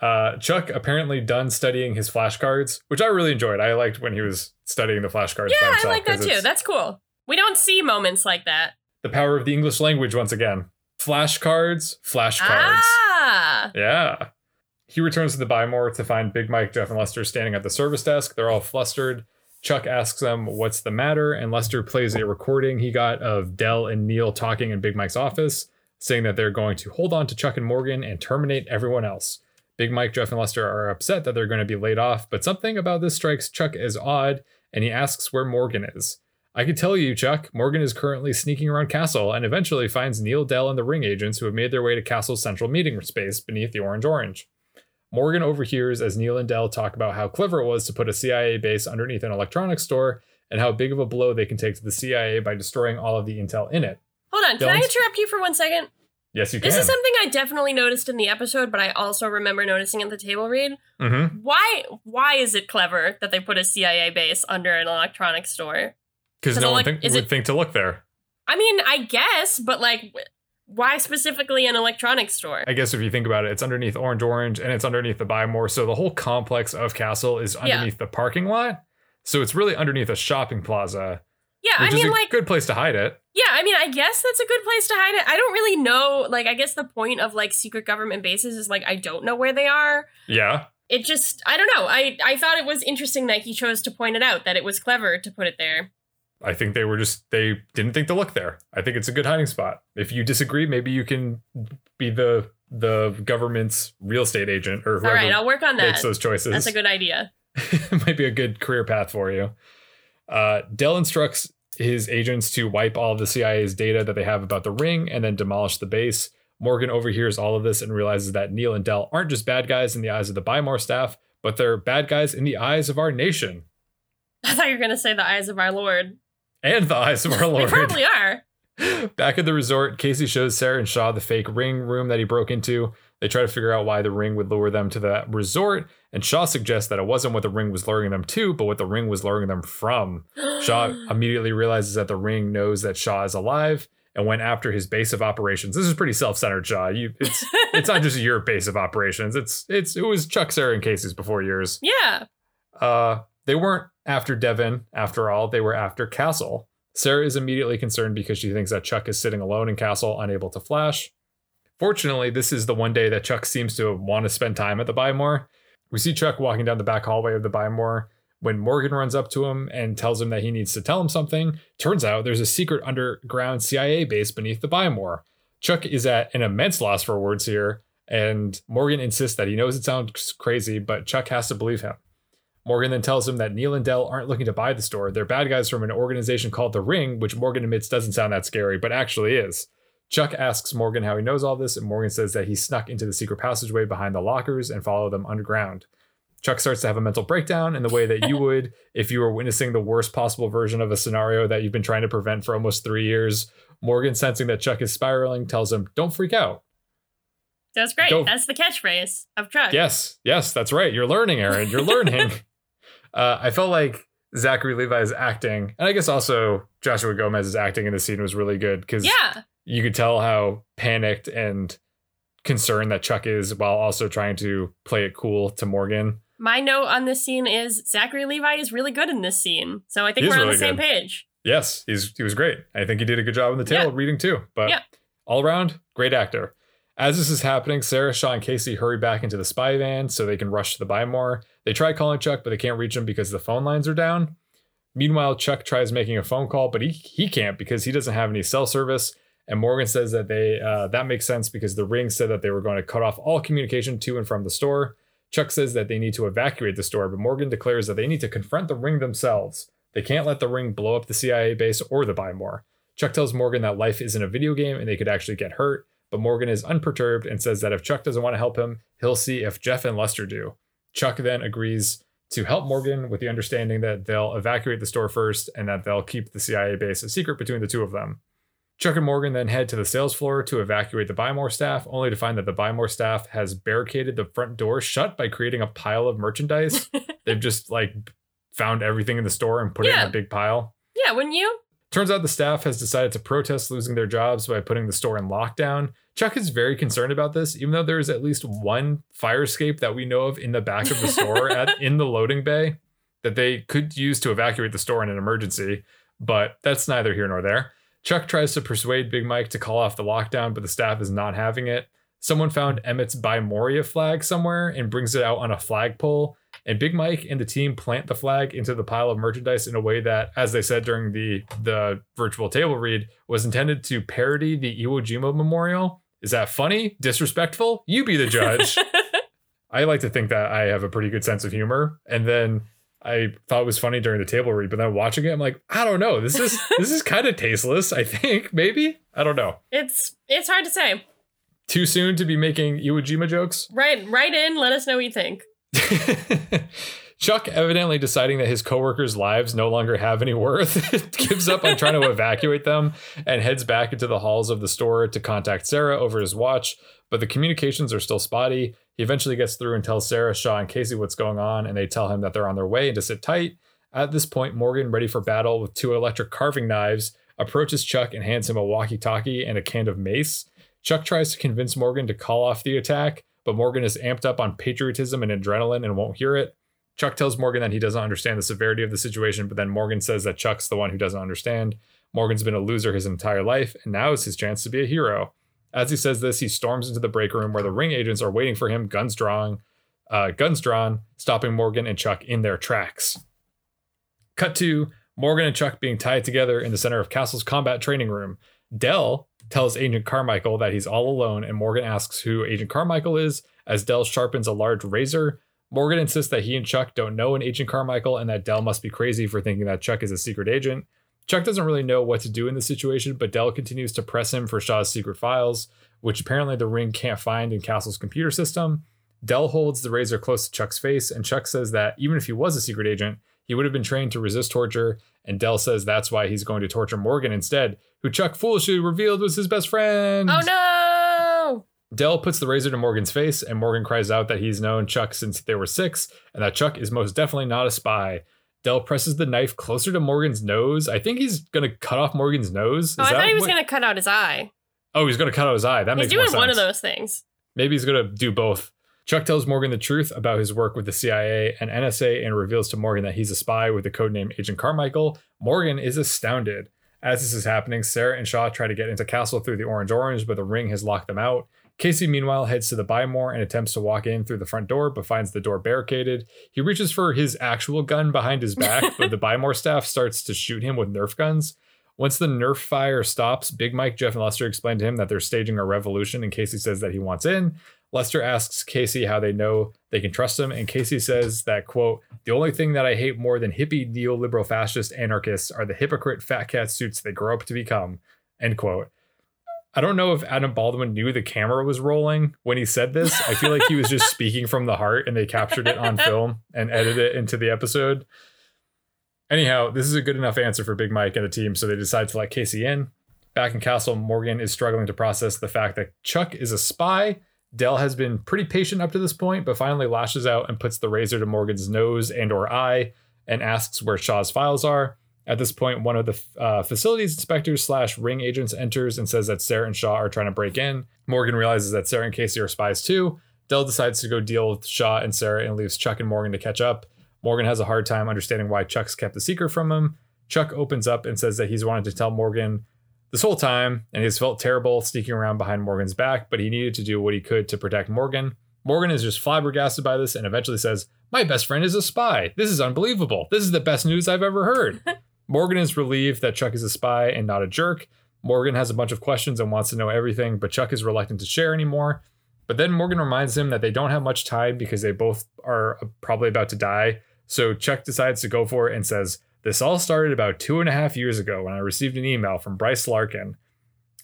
Uh, Chuck apparently done studying his flashcards, which I really enjoyed. I liked when he was studying the flashcards. yeah, I himself, like that too. That's cool. We don't see moments like that. the power of the English language once again. Flashcards, flashcards. Ah, Yeah. He returns to the Buy More to find Big Mike, Jeff, and Lester standing at the service desk. They're all flustered. Chuck asks them what's the matter, and Lester plays a recording he got of Dell and Neil talking in Big Mike's office, saying that they're going to hold on to Chuck and Morgan and terminate everyone else. Big Mike, Jeff, and Lester are upset that they're going to be laid off, but something about this strikes Chuck as odd, and he asks where Morgan is. I can tell you, Chuck, Morgan is currently sneaking around Castle and eventually finds Neil Dell and the ring agents who have made their way to Castle's central meeting space beneath the Orange Orange. Morgan overhears as Neil and Dell talk about how clever it was to put a CIA base underneath an electronics store and how big of a blow they can take to the CIA by destroying all of the intel in it. Hold on, can I interrupt you for one second? Yes, you can. This is something I definitely noticed in the episode, but I also remember noticing at the table read. mm-hmm. Why why is it clever that they put a CIA base under an electronics store? Because no I'm one think, would it- think to look there. I mean, I guess, but like why specifically an electronics store? I guess if you think about it, it's underneath Orange Orange and it's underneath the Buy More. So the whole complex of Castle is Yeah. underneath the parking lot. So it's really underneath a shopping plaza, yeah, I mean a like good place to hide it. yeah, I mean I guess that's a good place to hide it. I don't really know like I guess the point of like secret government bases is like I don't know where they are. Yeah. It just I don't know. I I thought it was interesting that he chose to point it out that it was clever to put it there. I think they were just they didn't think to look there. I think it's a good hiding spot. If you disagree, maybe you can be the the government's real estate agent or whoever right, I'll work on that. makes those choices. That's a good idea. It (laughs) might be a good career path for you. Uh, Dell instructs his agents to wipe all of the CIA's data that they have about the ring and then demolish the base. Morgan overhears all of this and realizes that Neil and Dell aren't just bad guys in the eyes of the Buy More staff, but they're bad guys in the eyes of our nation (laughs) I thought you were gonna say the eyes of our Lord. And the eyes of our They Lord. probably are. (laughs) Back at the resort, Casey shows Sarah and Shaw the fake ring room that he broke into. They try to figure out why the ring would lure them to the resort, and Shaw suggests that it wasn't what the ring was luring them to, but what the ring was luring them from. (gasps) Shaw immediately realizes that the ring knows that Shaw is alive and went after his base of operations. This is pretty self-centered, Shaw. You, it's (laughs) it's not just your base of operations. It's it's it was Chuck, Sarah, and Casey's before yours. yeah. Uh, they weren't after Devon, after all. They were after Castle. Sarah is immediately concerned because she thinks that Chuck is sitting alone in Castle, unable to flash. Fortunately, this is the one day that Chuck seems to want to spend time at the Buy More. We see Chuck walking down the back hallway of the Buy More when Morgan runs up to him and tells him that he needs to tell him something. Turns out there's a secret underground CIA base beneath the Buy More. Chuck is at an immense loss for words here, and Morgan insists that he knows it sounds crazy, but Chuck has to believe him. Morgan then tells him that Neil and Dell aren't looking to buy the store. They're bad guys from an organization called The Ring, which Morgan admits doesn't sound that scary, but actually is. Chuck asks Morgan how he knows all this, and Morgan says that he snuck into the secret passageway behind the lockers and followed them underground. Chuck starts to have a mental breakdown in the way that you (laughs) would if you were witnessing the worst possible version of a scenario that you've been trying to prevent for almost three years. Morgan, sensing that Chuck is spiraling, tells him, Don't freak out. That's great. Go. That's the catchphrase of Chuck. Yes, yes, that's right. You're learning, Erin. You're learning. (laughs) uh, I felt like Zachary Levi's acting, and I guess also Joshua Gomez's acting in the scene was really good because Yeah. you could tell how panicked and concerned that Chuck is while also trying to play it cool to Morgan. My note on this scene is Zachary Levi is really good in this scene. So I think we're on really the same good. page. Yes, he's he was great. I think he did a good job in the tail Yeah. reading too. But Yeah. all around, great actor. As this is happening, Sarah, Shaw, and Casey hurry back into the spy van so they can rush to the Buy More. They try calling Chuck, but they can't reach him because the phone lines are down. Meanwhile, Chuck tries making a phone call, but he he can't because he doesn't have any cell service. And Morgan says that they uh, that makes sense because the ring said that they were going to cut off all communication to and from the store. Chuck says that they need to evacuate the store, but Morgan declares that they need to confront the ring themselves. They can't let the ring blow up the CIA base or the Buy More. Chuck tells Morgan that life isn't a video game and they could actually get hurt, but Morgan is unperturbed and says that if Chuck doesn't want to help him, he'll see if Jeff and Lester do. Chuck then agrees to help Morgan with the understanding that they'll evacuate the store first and that they'll keep the CIA base a secret between the two of them. Chuck and Morgan then head to the sales floor to evacuate the Buy More staff, only to find that the Buy More staff has barricaded the front door shut by creating a pile of merchandise. (laughs) They've just like found everything in the store and put it in a big pile. Yeah, wouldn't you? Turns out the staff has decided to protest losing their jobs by putting the store in lockdown. Chuck is very concerned about this, even though there is at least one fire escape that we know of in the back of the store at (laughs) in the loading bay that they could use to evacuate the store in an emergency. But that's neither here nor there. Chuck tries to persuade Big Mike to call off the lockdown, but the staff is not having it. Someone found Emmett's Bimoria flag somewhere and brings it out on a flagpole. And Big Mike and the team plant the flag into the pile of merchandise in a way that, as they said during the the virtual table read, was intended to parody the Iwo Jima memorial. Is that funny? Disrespectful? You be the judge. (laughs) I like to think that I have a pretty good sense of humor. And then I thought it was funny during the table read, but then watching it, I'm like, I don't know. This is this is kind of (laughs) tasteless. I think maybe I don't know. It's it's hard to say. Too soon to be making Iwo Jima jokes. Right, right in. Let us know what you think. (laughs) Chuck, evidently deciding that his coworkers' lives no longer have any worth, (laughs) gives up on trying to evacuate them and heads back into the halls of the store to contact Sarah over his watch. But the communications are still spotty. He eventually gets through and tells Sarah, Shaw, and Casey what's going on, and they tell him that they're on their way and to sit tight. At this point, Morgan, ready for battle with two electric carving knives, approaches Chuck and hands him a walkie talkie and a can of mace. Chuck tries to convince Morgan to call off the attack, but Morgan is amped up on patriotism and adrenaline and won't hear it. Chuck tells Morgan that he doesn't understand the severity of the situation, but then Morgan says that Chuck's the one who doesn't understand. Morgan's been a loser his entire life, and now is his chance to be a hero. As he says this, he storms into the break room where the ring agents are waiting for him, guns drawn, uh, guns drawn, stopping Morgan and Chuck in their tracks. Cut to Morgan and Chuck being tied together in the center of Castle's combat training room. Dell tells Agent Carmichael that he's all alone, and Morgan asks who Agent Carmichael is as Dell sharpens a large razor. Morgan insists that he and Chuck don't know an Agent Carmichael and that Dell must be crazy for thinking that Chuck is a secret agent. Chuck doesn't really know what to do in this situation, but Dell continues to press him for Shaw's secret files, which apparently the ring can't find in Castle's computer system. Dell holds the razor close to Chuck's face, and Chuck says that even if he was a secret agent, he would have been trained to resist torture, and Dell says that's why he's going to torture Morgan instead, who Chuck foolishly revealed was his best friend. Oh no! Dell puts the razor to Morgan's face, and Morgan cries out that he's known Chuck since they were six, and that Chuck is most definitely not a spy. Dell presses the knife closer to Morgan's nose. I think he's gonna cut off Morgan's nose. Is Oh, I that thought he was what- gonna cut out his eye. Oh, he's gonna cut out his eye. That He's makes doing one of those things. Maybe he's gonna do both. Chuck tells Morgan the truth about his work with the CIA and NSA and reveals to Morgan that he's a spy with the codename Agent Carmichael. Morgan is astounded. As this is happening, Sarah and Shaw try to get into Castle through the Orange Orange, but the ring has locked them out. Casey, meanwhile, heads to the Buy More and attempts to walk in through the front door, but finds the door barricaded. He reaches for his actual gun behind his back, but the (laughs) Buy More staff starts to shoot him with Nerf guns. Once the Nerf fire stops, Big Mike, Jeff, and Lester explain to him that they're staging a revolution, and Casey says that he wants in. Lester asks Casey how they know they can trust him, and Casey says that, quote, the only thing that I hate more than hippie neoliberal fascist anarchists are the hypocrite fat cat suits they grow up to become, end quote. I don't know if Adam Baldwin knew the camera was rolling when he said this. I feel like he was just (laughs) speaking from the heart and they captured it on film and edited it into the episode. Anyhow, this is a good enough answer for Big Mike and the team, so they decide to let Casey in. Back in Castle, Morgan is struggling to process the fact that Chuck is a spy. Dell has been pretty patient up to this point, but finally lashes out and puts the razor to Morgan's nose and or eye and asks where Shaw's files are. At this point, one of the uh, facilities inspectors slash ring agents enters and says that Sarah and Shaw are trying to break in. Morgan realizes that Sarah and Casey are spies too. Dell decides to go deal with Shaw and Sarah and leaves Chuck and Morgan to catch up. Morgan has a hard time understanding why Chuck's kept the secret from him. Chuck opens up and says that he's wanted to tell Morgan this whole time and he's felt terrible sneaking around behind Morgan's back, but he needed to do what he could to protect Morgan. Morgan is just flabbergasted by this and eventually says, My best friend is a spy. This is unbelievable. This is the best news I've ever heard. (laughs) Morgan is relieved that Chuck is a spy and not a jerk. Morgan has a bunch of questions and wants to know everything, but Chuck is reluctant to share anymore. But then Morgan reminds him that they don't have much time because they both are probably about to die. So Chuck decides to go for it and says, This all started about two and a half years ago when I received an email from Bryce Larkin.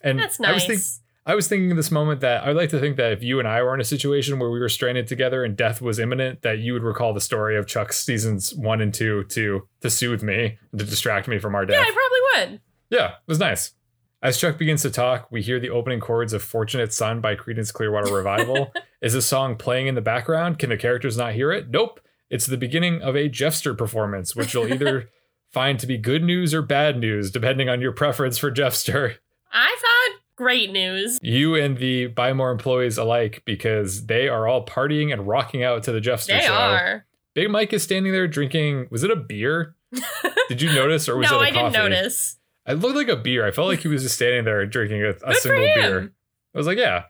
And That's I was, nice. think, I was thinking in this moment that I'd like to think that if you and I were in a situation where we were stranded together and death was imminent, that you would recall the story of Chuck's seasons one and two to to soothe me and to distract me from our death. yeah, I probably would. Yeah, it was nice. As Chuck begins to talk, we hear the opening chords of Fortunate Son by Creedence Clearwater Revival. (laughs) Is the song playing in the background? Can the characters not hear it? Nope. It's the beginning of a Jeffster performance, which you'll either (laughs) find to be good news or bad news, depending on your preference for Jeffster. I thought great news. You and the Buy More employees alike, because they are all partying and rocking out to the Jeffster They show. are. Big Mike is standing there drinking, was it a beer? (laughs) Did you notice, or was no, it a I didn't notice. It looked like a beer. I felt like he was just standing there drinking a, a single beer. I was like, yeah.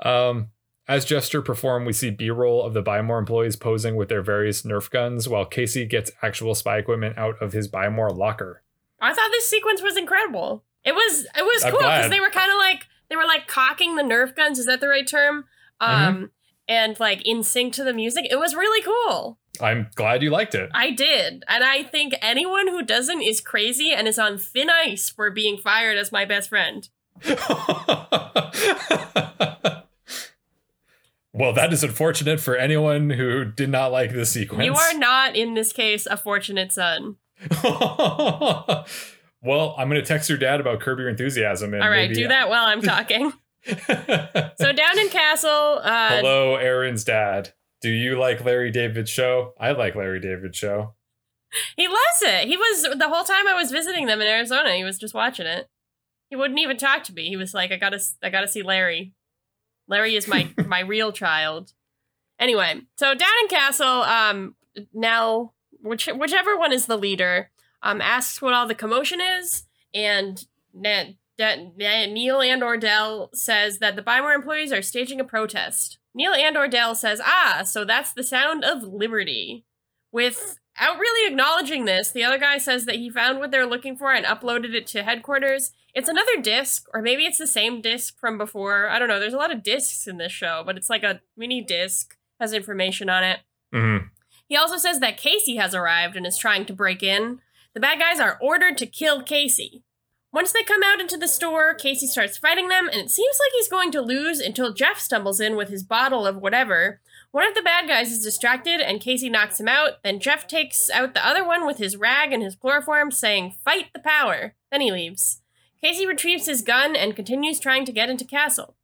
Um, as Jeffster perform, we see B-roll of the Buy More employees posing with their various Nerf guns, while Casey gets actual spy equipment out of his Buy More locker. I thought this sequence was incredible. It was it was I'm cool because they were kind of like they were like cocking the Nerf guns. Is that the right term? Mm-hmm. Um, and like in sync to the music. It was really cool. I'm glad you liked it. I did. And I think anyone who doesn't is crazy and is on thin ice for being fired as my best friend. (laughs) well, that is unfortunate for anyone who did not like the sequence. You are not, in this case, a fortunate son. (laughs) well, I'm going to text your dad about Curb Your Enthusiasm. All right, do that while I'm (laughs) talking. (laughs) so down in Castle, uh, Hello, Erin's dad. Do you like Larry David's show? I like Larry David's show. he loves it. He was the whole time I was visiting them in Arizona. He was just watching it. He wouldn't even talk to me. He was like, "I gotta, I gotta see Larry. Larry is my (laughs) my real child." Anyway, so down in Castle, um, Nell, which whichever one is the leader, um, asks what all the commotion is, and Ne- De- Ne- Neil and Ordell says that the Buy More employees are staging a protest. Neil and Ordell says, "Ah, so that's the sound of liberty." Without really acknowledging this, the other guy says that he found what they're looking for and uploaded it to headquarters. It's another disc, or maybe it's the same disc from before. I don't know. There's a lot of discs in this show, but it's like a mini disc has information on it. Mhm. He also says that Casey has arrived and is trying to break in. The bad guys are ordered to kill Casey. Once they come out into the store, Casey starts fighting them, and it seems like he's going to lose until Jeff stumbles in with his bottle of whatever. One of the bad guys is distracted, and Casey knocks him out. Then Jeff takes out the other one with his rag and his chloroform, saying, Fight the power. Then he leaves. Casey retrieves his gun and continues trying to get into Castle.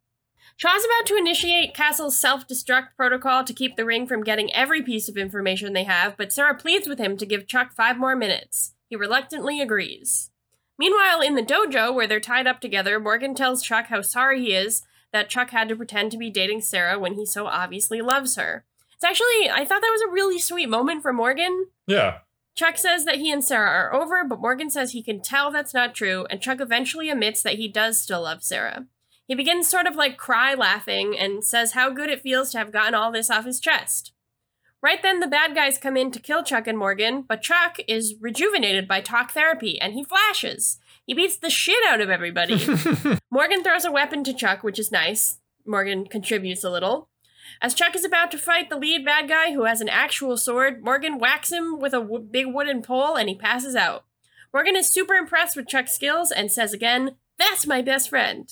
Shaw's about to initiate Castle's self destruct protocol to keep the ring from getting every piece of information they have, but Sarah pleads with him to give Chuck five more minutes. He reluctantly agrees. Meanwhile, in the dojo, where they're tied up together, Morgan tells Chuck how sorry he is that Chuck had to pretend to be dating Sarah when he so obviously loves her. It's actually, I thought that was a really sweet moment for Morgan. Yeah. Chuck says that he and Sarah are over, but Morgan says he can tell that's not true, and Chuck eventually admits that he does still love Sarah. He begins sort of like cry laughing and says how good it feels to have gotten all this off his chest. Right then, the bad guys come in to kill Chuck and Morgan, but Chuck is rejuvenated by talk therapy and he flashes. He beats the shit out of everybody. (laughs) Morgan throws a weapon to Chuck, which is nice. Morgan contributes a little. As Chuck is about to fight the lead bad guy who has an actual sword, Morgan whacks him with a w- big wooden pole and he passes out. Morgan is super impressed with Chuck's skills and says again, That's my best friend.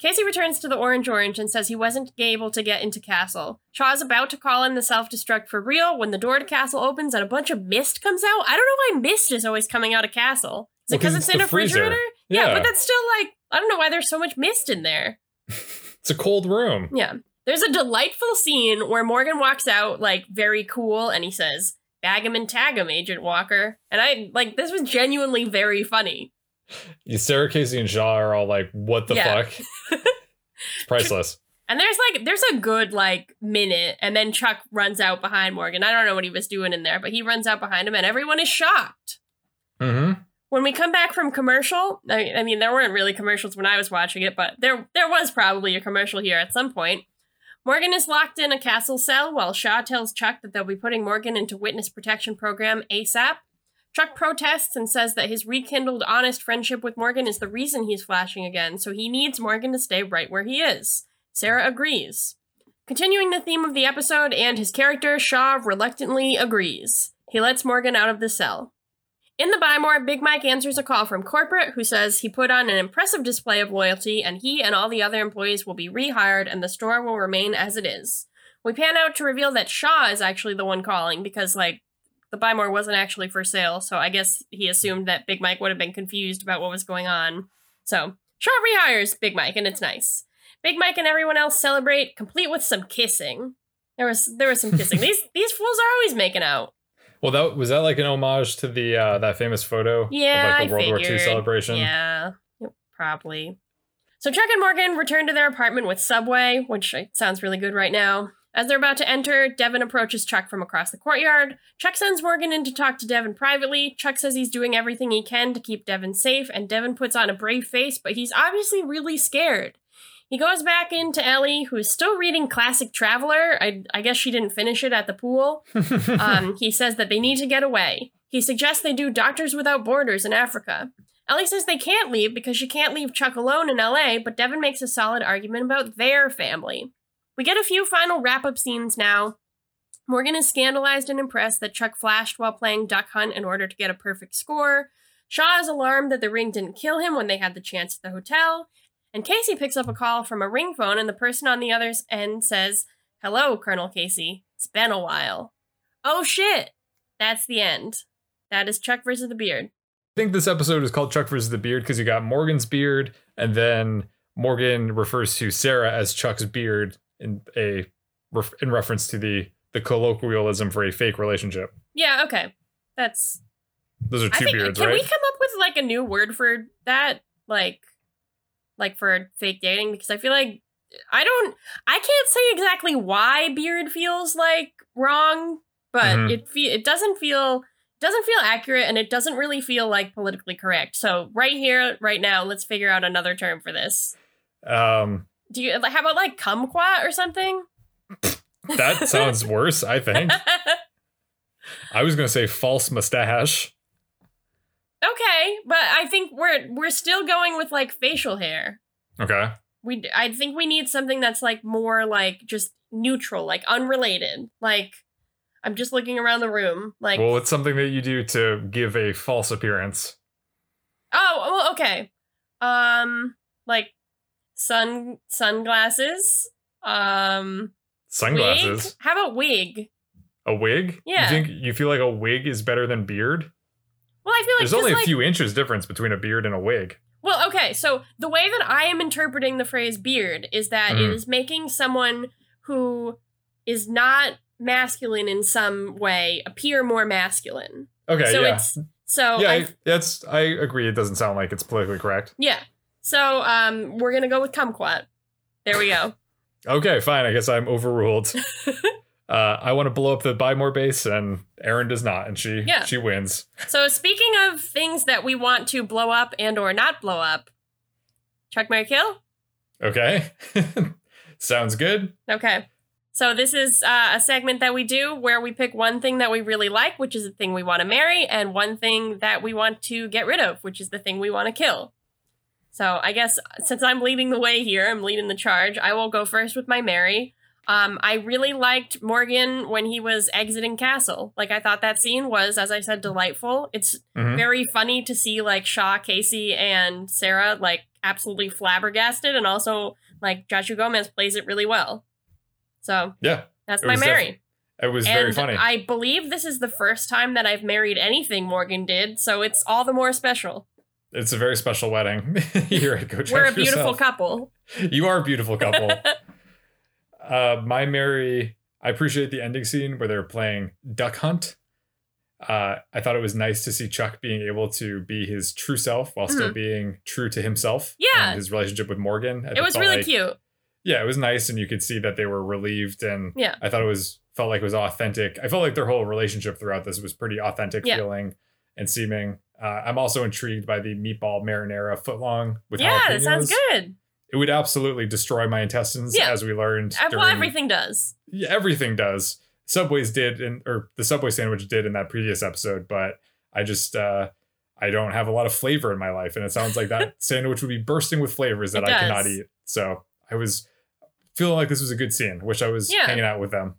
Casey returns to the Orange Orange and says he wasn't able to get into Castle. Shaw is about to call in the self destruct for real when the door to Castle opens and a bunch of mist comes out. I don't know why mist is always coming out of Castle. Is it Well, because it's it's in a refrigerator? Yeah, Yeah. but that's still like, I don't know why there's so much mist in there. (laughs) It's a cold room. Yeah. There's a delightful scene where Morgan walks out like very cool and he says, Bag him and tag him, Agent Walker. And I like this was genuinely very funny. (laughs) Sarah, Casey, and Shaw are all like, what the Yeah. fuck? (laughs) it's priceless. And there's like there's a good like minute and then Chuck runs out behind Morgan. I don't know what he was doing in there, but he runs out behind him and everyone is shocked. Mm-hmm. When we come back from commercial, I, I mean there weren't really commercials when I was watching it, but there there was probably a commercial here at some point. Morgan is locked in a castle cell while Shaw tells Chuck that they'll be putting Morgan into witness protection program ASAP. Chuck protests and says that his rekindled honest friendship with Morgan is the reason he's flashing again, so he needs Morgan to stay right where he is. Sarah agrees. Continuing the theme of the episode and his character, Shaw reluctantly agrees. He lets Morgan out of the cell. In the Buy More, Big Mike answers a call from corporate who says he put on an impressive display of loyalty and he and all the other employees will be rehired and the store will remain as it is. We pan out to reveal that Shaw is actually the one calling because, like, the Buy More wasn't actually for sale, so I guess he assumed that Big Mike would have been confused about what was going on. So, Shaw rehires Big Mike and it's nice. Big Mike and everyone else celebrate, complete with some kissing. There was there was some kissing. (laughs) these these fools are always making out. Well, that was that like an homage to the uh, that famous photo Yeah, of like the I World War II celebration. Yeah, probably. So Chuck and Morgan return to their apartment with Subway, which uh, sounds really good right now. As they're about to enter, Devon approaches Chuck from across the courtyard. Chuck sends Morgan in to talk to Devon privately. Chuck says he's doing everything he can to keep Devon safe, and Devon puts on a brave face, but he's obviously really scared. He goes back into Ellie, who's still reading Classic Traveler. I, I guess she didn't finish it at the pool. (laughs) um, he says that they need to get away. He suggests they do Doctors Without Borders in Africa. Ellie says they can't leave because she can't leave Chuck alone in LA, but Devon makes a solid argument about their family. We get a few final wrap up scenes now. Morgan is scandalized and impressed that Chuck flashed while playing Duck Hunt in order to get a perfect score. Shaw is alarmed that the ring didn't kill him when they had the chance at the hotel. And Casey picks up a call from a ring phone, and the person on the other end says, Hello, Colonel Casey. It's been a while. Oh shit! That's the end. That is Chuck versus the Beard. I think this episode is called Chuck versus the Beard because you got Morgan's beard, and then Morgan refers to Sarah as Chuck's beard in a in reference to the the colloquialism for a fake relationship. Yeah, okay. That's those are two think, beards, can right? Can we come up with like a new word for that? Like like for fake dating? Because I feel like I don't I can't say exactly why beard feels like wrong, but mm-hmm. it fe- it doesn't feel doesn't feel accurate and it doesn't really feel like politically correct. So right here, right now, let's figure out another term for this. Um do you how about like kumquat or something? that (laughs) sounds worse, I think. I was gonna say false mustache. Okay, but I think we're we're still going with like facial hair. Okay. We I think we need something that's like more like just neutral, like unrelated. Like I'm just looking around the room. Like Well, it's something that you do to give a false appearance. Oh, well, okay. Um like sun sunglasses. Um sunglasses. Wig? How about wig? A wig? Yeah. You think you feel like a wig is better than beard? Well, I feel like there's only a like, few inches difference between a beard and a wig. Well, okay, so the way that I am interpreting the phrase beard is that mm. it is making someone who is not masculine in some way appear more masculine. Okay, so yeah. It's, so yeah, I, that's I agree. It doesn't sound like it's politically correct. Yeah. So um, we're gonna go with kumquat. There we go. (laughs) okay, fine. I guess I'm overruled. (laughs) uh, I want to blow up the Buy More base, and Erin does not, and she yeah. she wins. So speaking of things that we want to blow up and or not blow up, Chuck Mary Kill. Okay, (laughs) sounds good. Okay, so this is uh, a segment that we do where we pick one thing that we really like, which is the thing we want to marry, and one thing that we want to get rid of, which is the thing we want to kill. So I guess since I'm leading the way here, I'm leading the charge. I will go first with my Mary. Um, I really liked Morgan when he was exiting castle. Like I thought that scene was, as I said, delightful. It's mm-hmm. very funny to see like Shaw, Casey, and Sarah like absolutely flabbergasted, and also like Joshua Gomez plays it really well. So yeah, that's my Mary. Def- it was and very funny. I believe this is the first time that I've married anything Morgan did, so it's all the more special. It's a very special wedding. (laughs) You're a go We're a beautiful yourself. couple. You are a beautiful couple. (laughs) Uh, my Mary, I appreciate the ending scene where they're playing Duck Hunt. Uh, I thought it was nice to see Chuck being able to be his true self while mm-hmm. still being true to himself. Yeah. his relationship with Morgan. I it was really like, cute. Yeah, it was nice, and you could see that they were relieved, and yeah, I thought it was felt like it was authentic. I felt like their whole relationship throughout this was pretty authentic yeah. feeling and seeming. Uh, I'm also intrigued by the meatball marinara footlong with yeah, jalapenos. that sounds good it would absolutely destroy my intestines, yeah. as we learned. Uh, well, everything does. Yeah, everything does. Subways did, in, or the Subway sandwich did in that previous episode, but I just uh, I don't have a lot of flavor in my life, and it sounds like that (laughs) sandwich would be bursting with flavors that I cannot eat. So I was feeling like this was a good scene. Wish I was yeah. hanging out with them.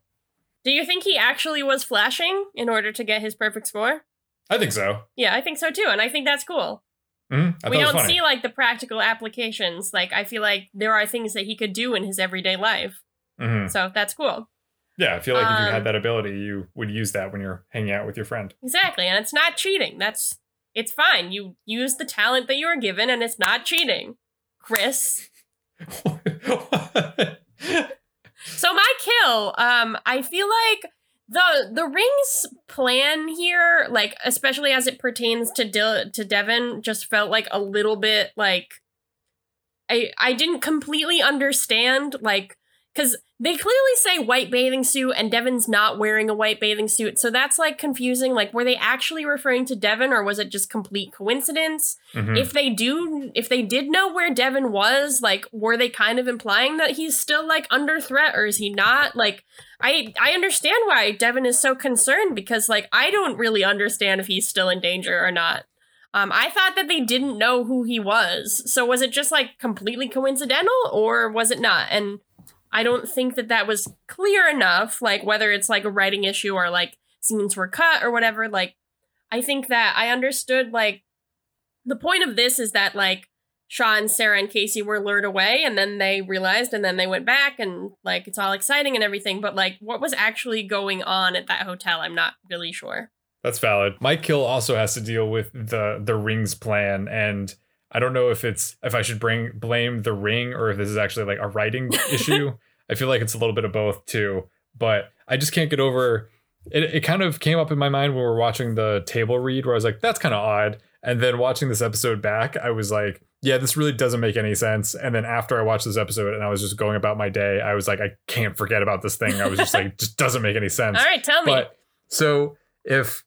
Do you think he actually was flashing in order to get his perfect score? I think so. Yeah, I think so too, and I think that's cool. Mm-hmm. We don't see like the practical applications. Like I feel like there are things that he could do in his everyday life. Mm-hmm. So that's cool. Yeah, I feel like um, if you had um, that ability, you would use that when you're hanging out with your friend. Exactly, and it's not cheating. That's it's fine. You use the talent that you were given, and it's not cheating, Chris. (laughs) so my kill, um, I feel like the the rings plan here like especially as it pertains to De- to Devon just felt like a little bit like I I didn't completely understand like cuz they clearly say white bathing suit and Devon's not wearing a white bathing suit. So that's like confusing. Like, were they actually referring to Devon or was it just complete coincidence? Mm-hmm. If they do, if they did know where Devon was, like, were they kind of implying that he's still like under threat or is he not? Like, I I understand why Devon is so concerned because like I don't really understand if he's still in danger or not. Um, I thought that they didn't know who he was. So was it just like completely coincidental or was it not? And I don't think that that was clear enough, like whether it's like a writing issue or like scenes were cut or whatever. Like, I think that I understood like the point of this is that like Shaw and Sarah and Casey were lured away and then they realized and then they went back and like it's all exciting and everything. But like what was actually going on at that hotel, I'm not really sure. That's valid. Mike Kill also has to deal with the the rings plan and I don't know if it's if I should bring blame the ring or if this is actually like a writing (laughs) issue. I feel like it's a little bit of both too, but I just can't get over it. It kind of came up in my mind when we were watching the table read where I was like, that's kind of odd. And then watching this episode back, I was like, yeah, this really doesn't make any sense. And then after I watched this episode and I was just going about my day, I was like, I can't forget about this thing. I was just like, (laughs) just doesn't make any sense. All right, tell me. But so if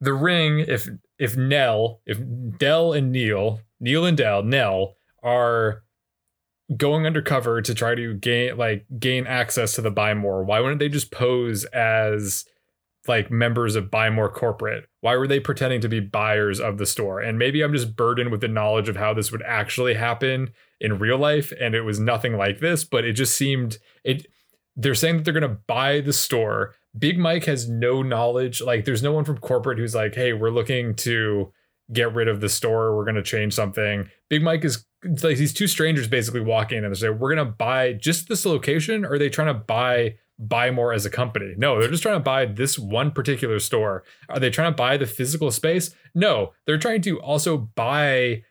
the ring, if if Nell, if Dell and Neil, Neil and Dell, Nell are going undercover to try to gain like gain access to the Buy More, why wouldn't they just pose as like members of Buy More corporate? Why were they pretending to be buyers of the store? And maybe I'm just burdened with the knowledge of how this would actually happen in real life and it was nothing like this, but it just seemed it they're saying that they're going to buy the store. Big Mike has no knowledge. Like there's no one from corporate who's like, "Hey, we're looking to get rid of the store. We're going to change something." Big Mike is like these two strangers basically walk in and they say, "We're going to buy just this location." Or are they trying to buy buy more as a company? No, they're just trying to buy this one particular store. Are they trying to buy the physical space? No, they're trying to also buy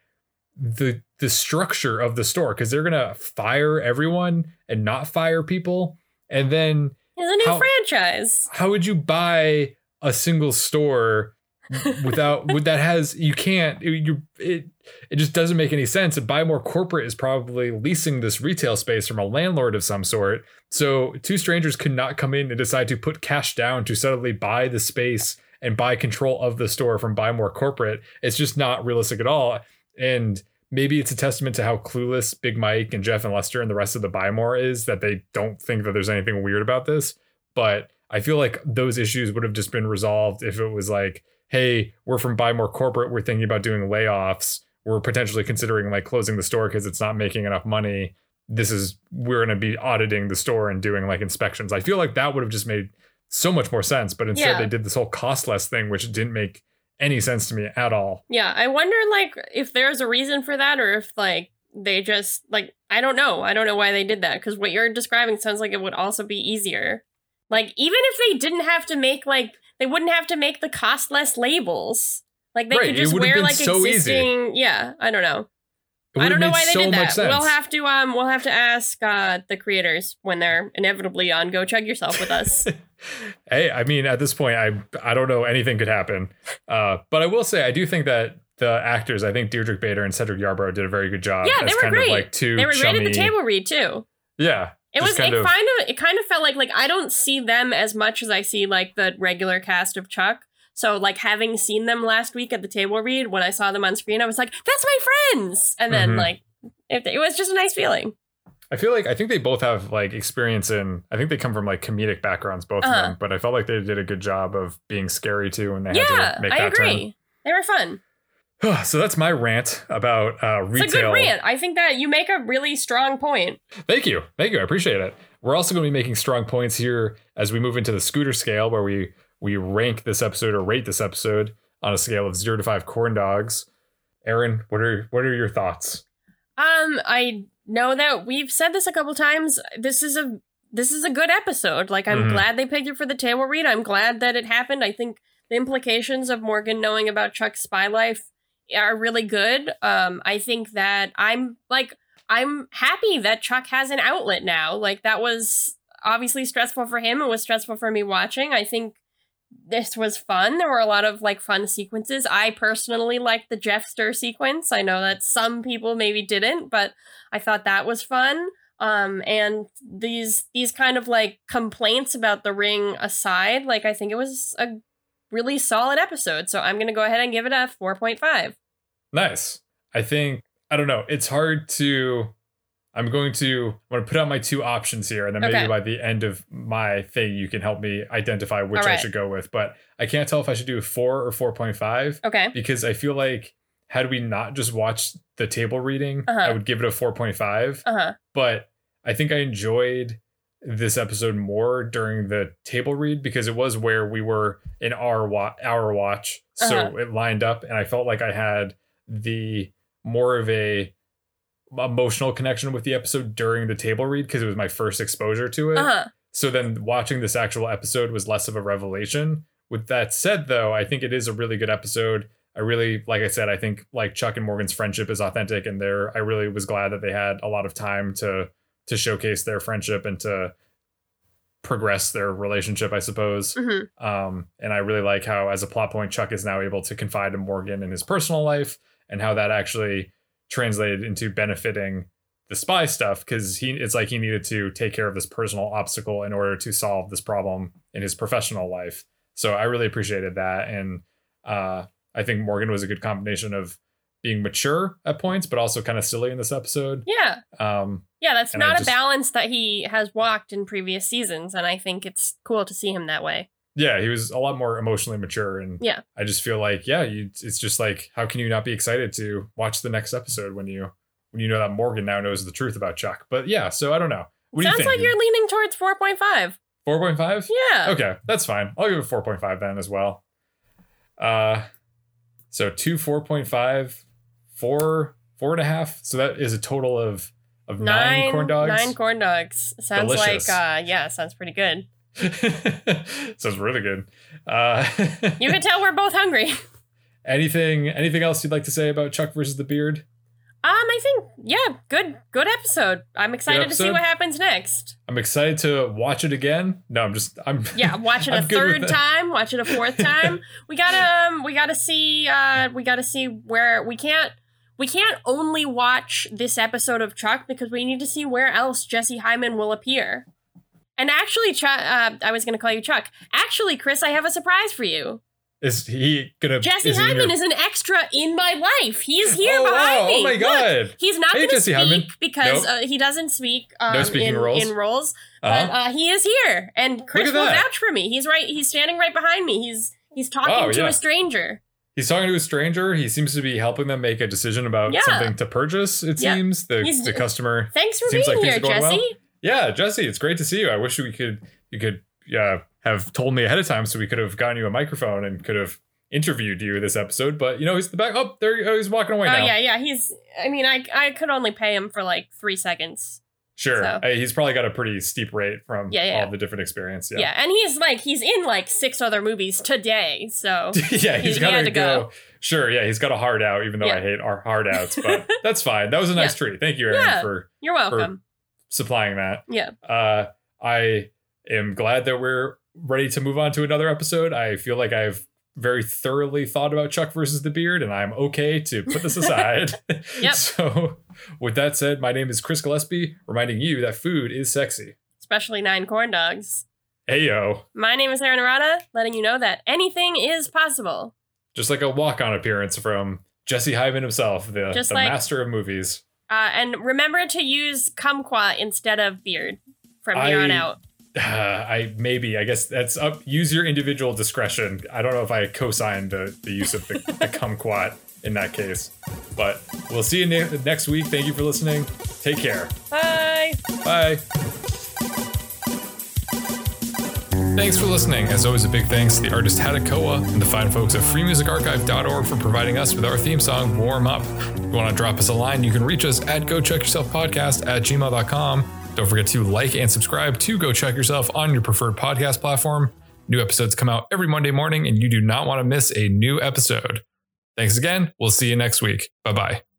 the the structure of the store because they're going to fire everyone and not fire people. And then it's a new how- franchise. how would you buy a single store without that has you can't you it it just doesn't make any sense. And buy more corporate is probably leasing this retail space from a landlord of some sort. So two strangers could not come in and decide to put cash down to suddenly buy the space and buy control of the store from buy more corporate. It's just not realistic at all. And maybe it's a testament to how clueless big mike and jeff and lester and the rest of the buy more is that they don't think that there's anything weird about this. But I feel like those issues would have just been resolved if it was like, hey, we're from Buy More Corporate, we're thinking about doing layoffs, we're potentially considering like closing the store because it's not making enough money. This is we're going to be auditing the store and doing like inspections. I feel like that would have just made so much more sense, but instead Yeah. they did this whole cost less thing, which didn't make any sense to me at all. Yeah, I wonder like if there's a reason for that or if like they just like I don't know. I don't know why they did that because what you're describing sounds like it would also be easier. Like even if they didn't have to make like they wouldn't have to make the cost less labels. Like they Right, could just wear like so easy. existing. Yeah, I don't know. I don't know why they so did that. sense. We'll have to um we'll have to ask uh the creators when they're inevitably on Go Chuck Yourself with us. (laughs) hey, I mean, at this point, I I don't know anything could happen. Uh, but I will say, I do think that the actors, I think Diedrich Bader and Cedric Yarbrough did a very good job. Yeah, they were kind great. of like two they were great at the table read too. Yeah, It was kind it of- kind of it kind of felt like like I don't see them as much as I see like the regular cast of Chuck. So like having seen them last week at the table read, when I saw them on screen, I was like, "That's my friends!" And then Mhm. like it, it was just a nice feeling. I feel like I think they both have like experience in. I think they come from like comedic backgrounds, both of Uh-huh. them. But I felt like they did a good job of being scary too, when they had to make I that agree. They were fun. (sighs) so that's my rant about uh, retail. It's a good rant. I think that you make a really strong point. Thank you. Thank you. I appreciate it. We're also going to be making strong points here as we move into the scooter scale where we we rank this episode or rate this episode on a scale of 0 to 5 corn dogs. Erin, what are what are your thoughts? Um, I know that we've said this a couple times. This is a this is a good episode. Like I'm Mhm. glad they picked it for the table read. I'm glad that it happened. I think the implications of Morgan knowing about Chuck's spy life are really good. Um, I think that I'm like I'm happy that Chuck has an outlet now. Like that was obviously stressful for him. It was stressful for me watching. I think this was fun. There were a lot of like fun sequences. I personally liked the Jeffster sequence. I know that some people maybe didn't, but I thought that was fun. Um, and these these kind of like complaints about the ring aside, like I think it was a really solid episode. So I'm gonna go ahead and give it a four point five. Nice. I think I don't know. It's hard to. I'm going to. I'm going to put out my two options here, and then maybe Okay. by the end of my thing, you can help me identify which All I should go with. But I can't tell if I should do a four or four point five Okay. because I feel like had we not just watched the table reading, Uh-huh. I would give it a four point five. Uh huh. But I think I enjoyed this episode more during the table read because it was where we were in our wa- our watch, so Uh-huh. it lined up, and I felt like I had the more of a emotional connection with the episode during the table read because it was my first exposure to it. Uh huh. So then watching this actual episode was less of a revelation. With that said, though, I think it is a really good episode. I really, like I said, I think like Chuck and Morgan's friendship is authentic, and there, I really was glad that they had a lot of time to to showcase their friendship and to progress their relationship, I suppose. hmm Um, and I really like how, as a plot point, Chuck is now able to confide in Morgan in his personal life, and how that actually translated into benefiting the spy stuff because he it's like he needed to take care of this personal obstacle in order to solve this problem in his professional life. So I really appreciated that, and uh, I think Morgan was a good combination of being mature at points, but also kind of silly in this episode. Yeah. Um, Yeah, that's I not just- a balance that he has walked in previous seasons, and I think it's cool to see him that way. yeah, he was a lot more emotionally mature, and Yeah. I just feel like yeah, you, it's just like how can you not be excited to watch the next episode when you when you know that Morgan now knows the truth about Chuck? But yeah, so I don't know. What do Sounds you think? like you're leaning towards 4.5. four point five. Yeah. Okay, that's fine. I'll give it four point five then as well. Uh, so two four point five, four four and a half. So that is a total of of nine, Nine corn dogs. Nine corn dogs. Sounds Delicious. like uh yeah, sounds pretty good. (laughs) Sounds really good. Uh, (laughs) You can tell we're both hungry. anything anything else you'd like to say about Chuck versus the Beard? Um, I think yeah, good good episode. I'm excited to see what happens next. I'm excited to watch it again. No, I'm just I'm (laughs) Yeah, watch it a I'm good with third time, watch it a fourth time. We gotta um we gotta see uh we gotta see where we can't we can't only watch this episode of Chuck because we need to see where else Jesse Heiman will appear. And actually, Chuck, uh, I was going to call you Chuck. Actually, Chris, I have a surprise for you. Is he gonna? Jesse is Heiman your- is an extra in my life. He's here oh, behind wow. me. Oh my Look, god! he's not Hey, going to Jesse speak Heiman. because Nope. uh, he doesn't speak um, No speaking in roles? in roles. But Uh-huh. uh, he is here, and Chris will that. vouch for me. He's right. He's standing right behind me. He's he's talking Wow, to yeah. a stranger. He's talking to a stranger. He seems to be helping them make a decision about Yeah. something to purchase. It Yeah. seems the He's- the customer. Thanks for being like here, going well. Jesse. Yeah, Jesse, it's great to see you. I wish we could you could uh, have told me ahead of time so we could have gotten you a microphone and could have interviewed you this episode. But you know, he's the back. Oh, there. he- Oh, he's walking away Oh now. yeah, yeah. He's. I mean, I I could only pay him for like three seconds. Sure. So- Hey, he's probably got a pretty steep rate from Yeah, yeah. all the different experience. Yeah. Yeah. and he's like he's in like six other movies today. So (laughs) yeah, He- he's he got had to go. go. Sure, yeah, he's got a hard out, even though. I hate our hard outs, but (laughs) that's fine. That was a nice treat. Thank you, Erin, Yeah. for you're welcome. supplying that. Yeah. Uh, I am glad that we're ready to move on to another episode. I feel like I've very thoroughly thought about Chuck versus the Beard, and I'm okay to put this aside. (laughs) (laughs) Yep. So, with that said, my name is Chris Gillespie, reminding you that food is sexy. Especially nine corn dogs. Hey yo, My name is Erin Arata, letting you know that anything is possible. just like a walk-on appearance from Jesse Heiman himself, the, the like- master of movies. Uh, and remember to use kumquat instead of beard from here on out. Uh, (sighs) I maybe I guess that's up. Use your individual discretion. I don't know if I co-signed the, the use of the, the kumquat in that case, but we'll see you ne- next week. Thank you for listening. Take care. Bye. Bye. Thanks for listening. As always, a big thanks to the artist Hatakoa and the fine folks at freemusicarchive.org for providing us with our theme song, Warm Up. If you want to drop us a line, you can reach us at go chuck yourself podcast at gmail.com. Don't forget to like and subscribe to Go Chuck Yourself on your preferred podcast platform. New episodes come out every Monday morning, and you do not want to miss a new episode. Thanks again. We'll see you next week. Bye bye.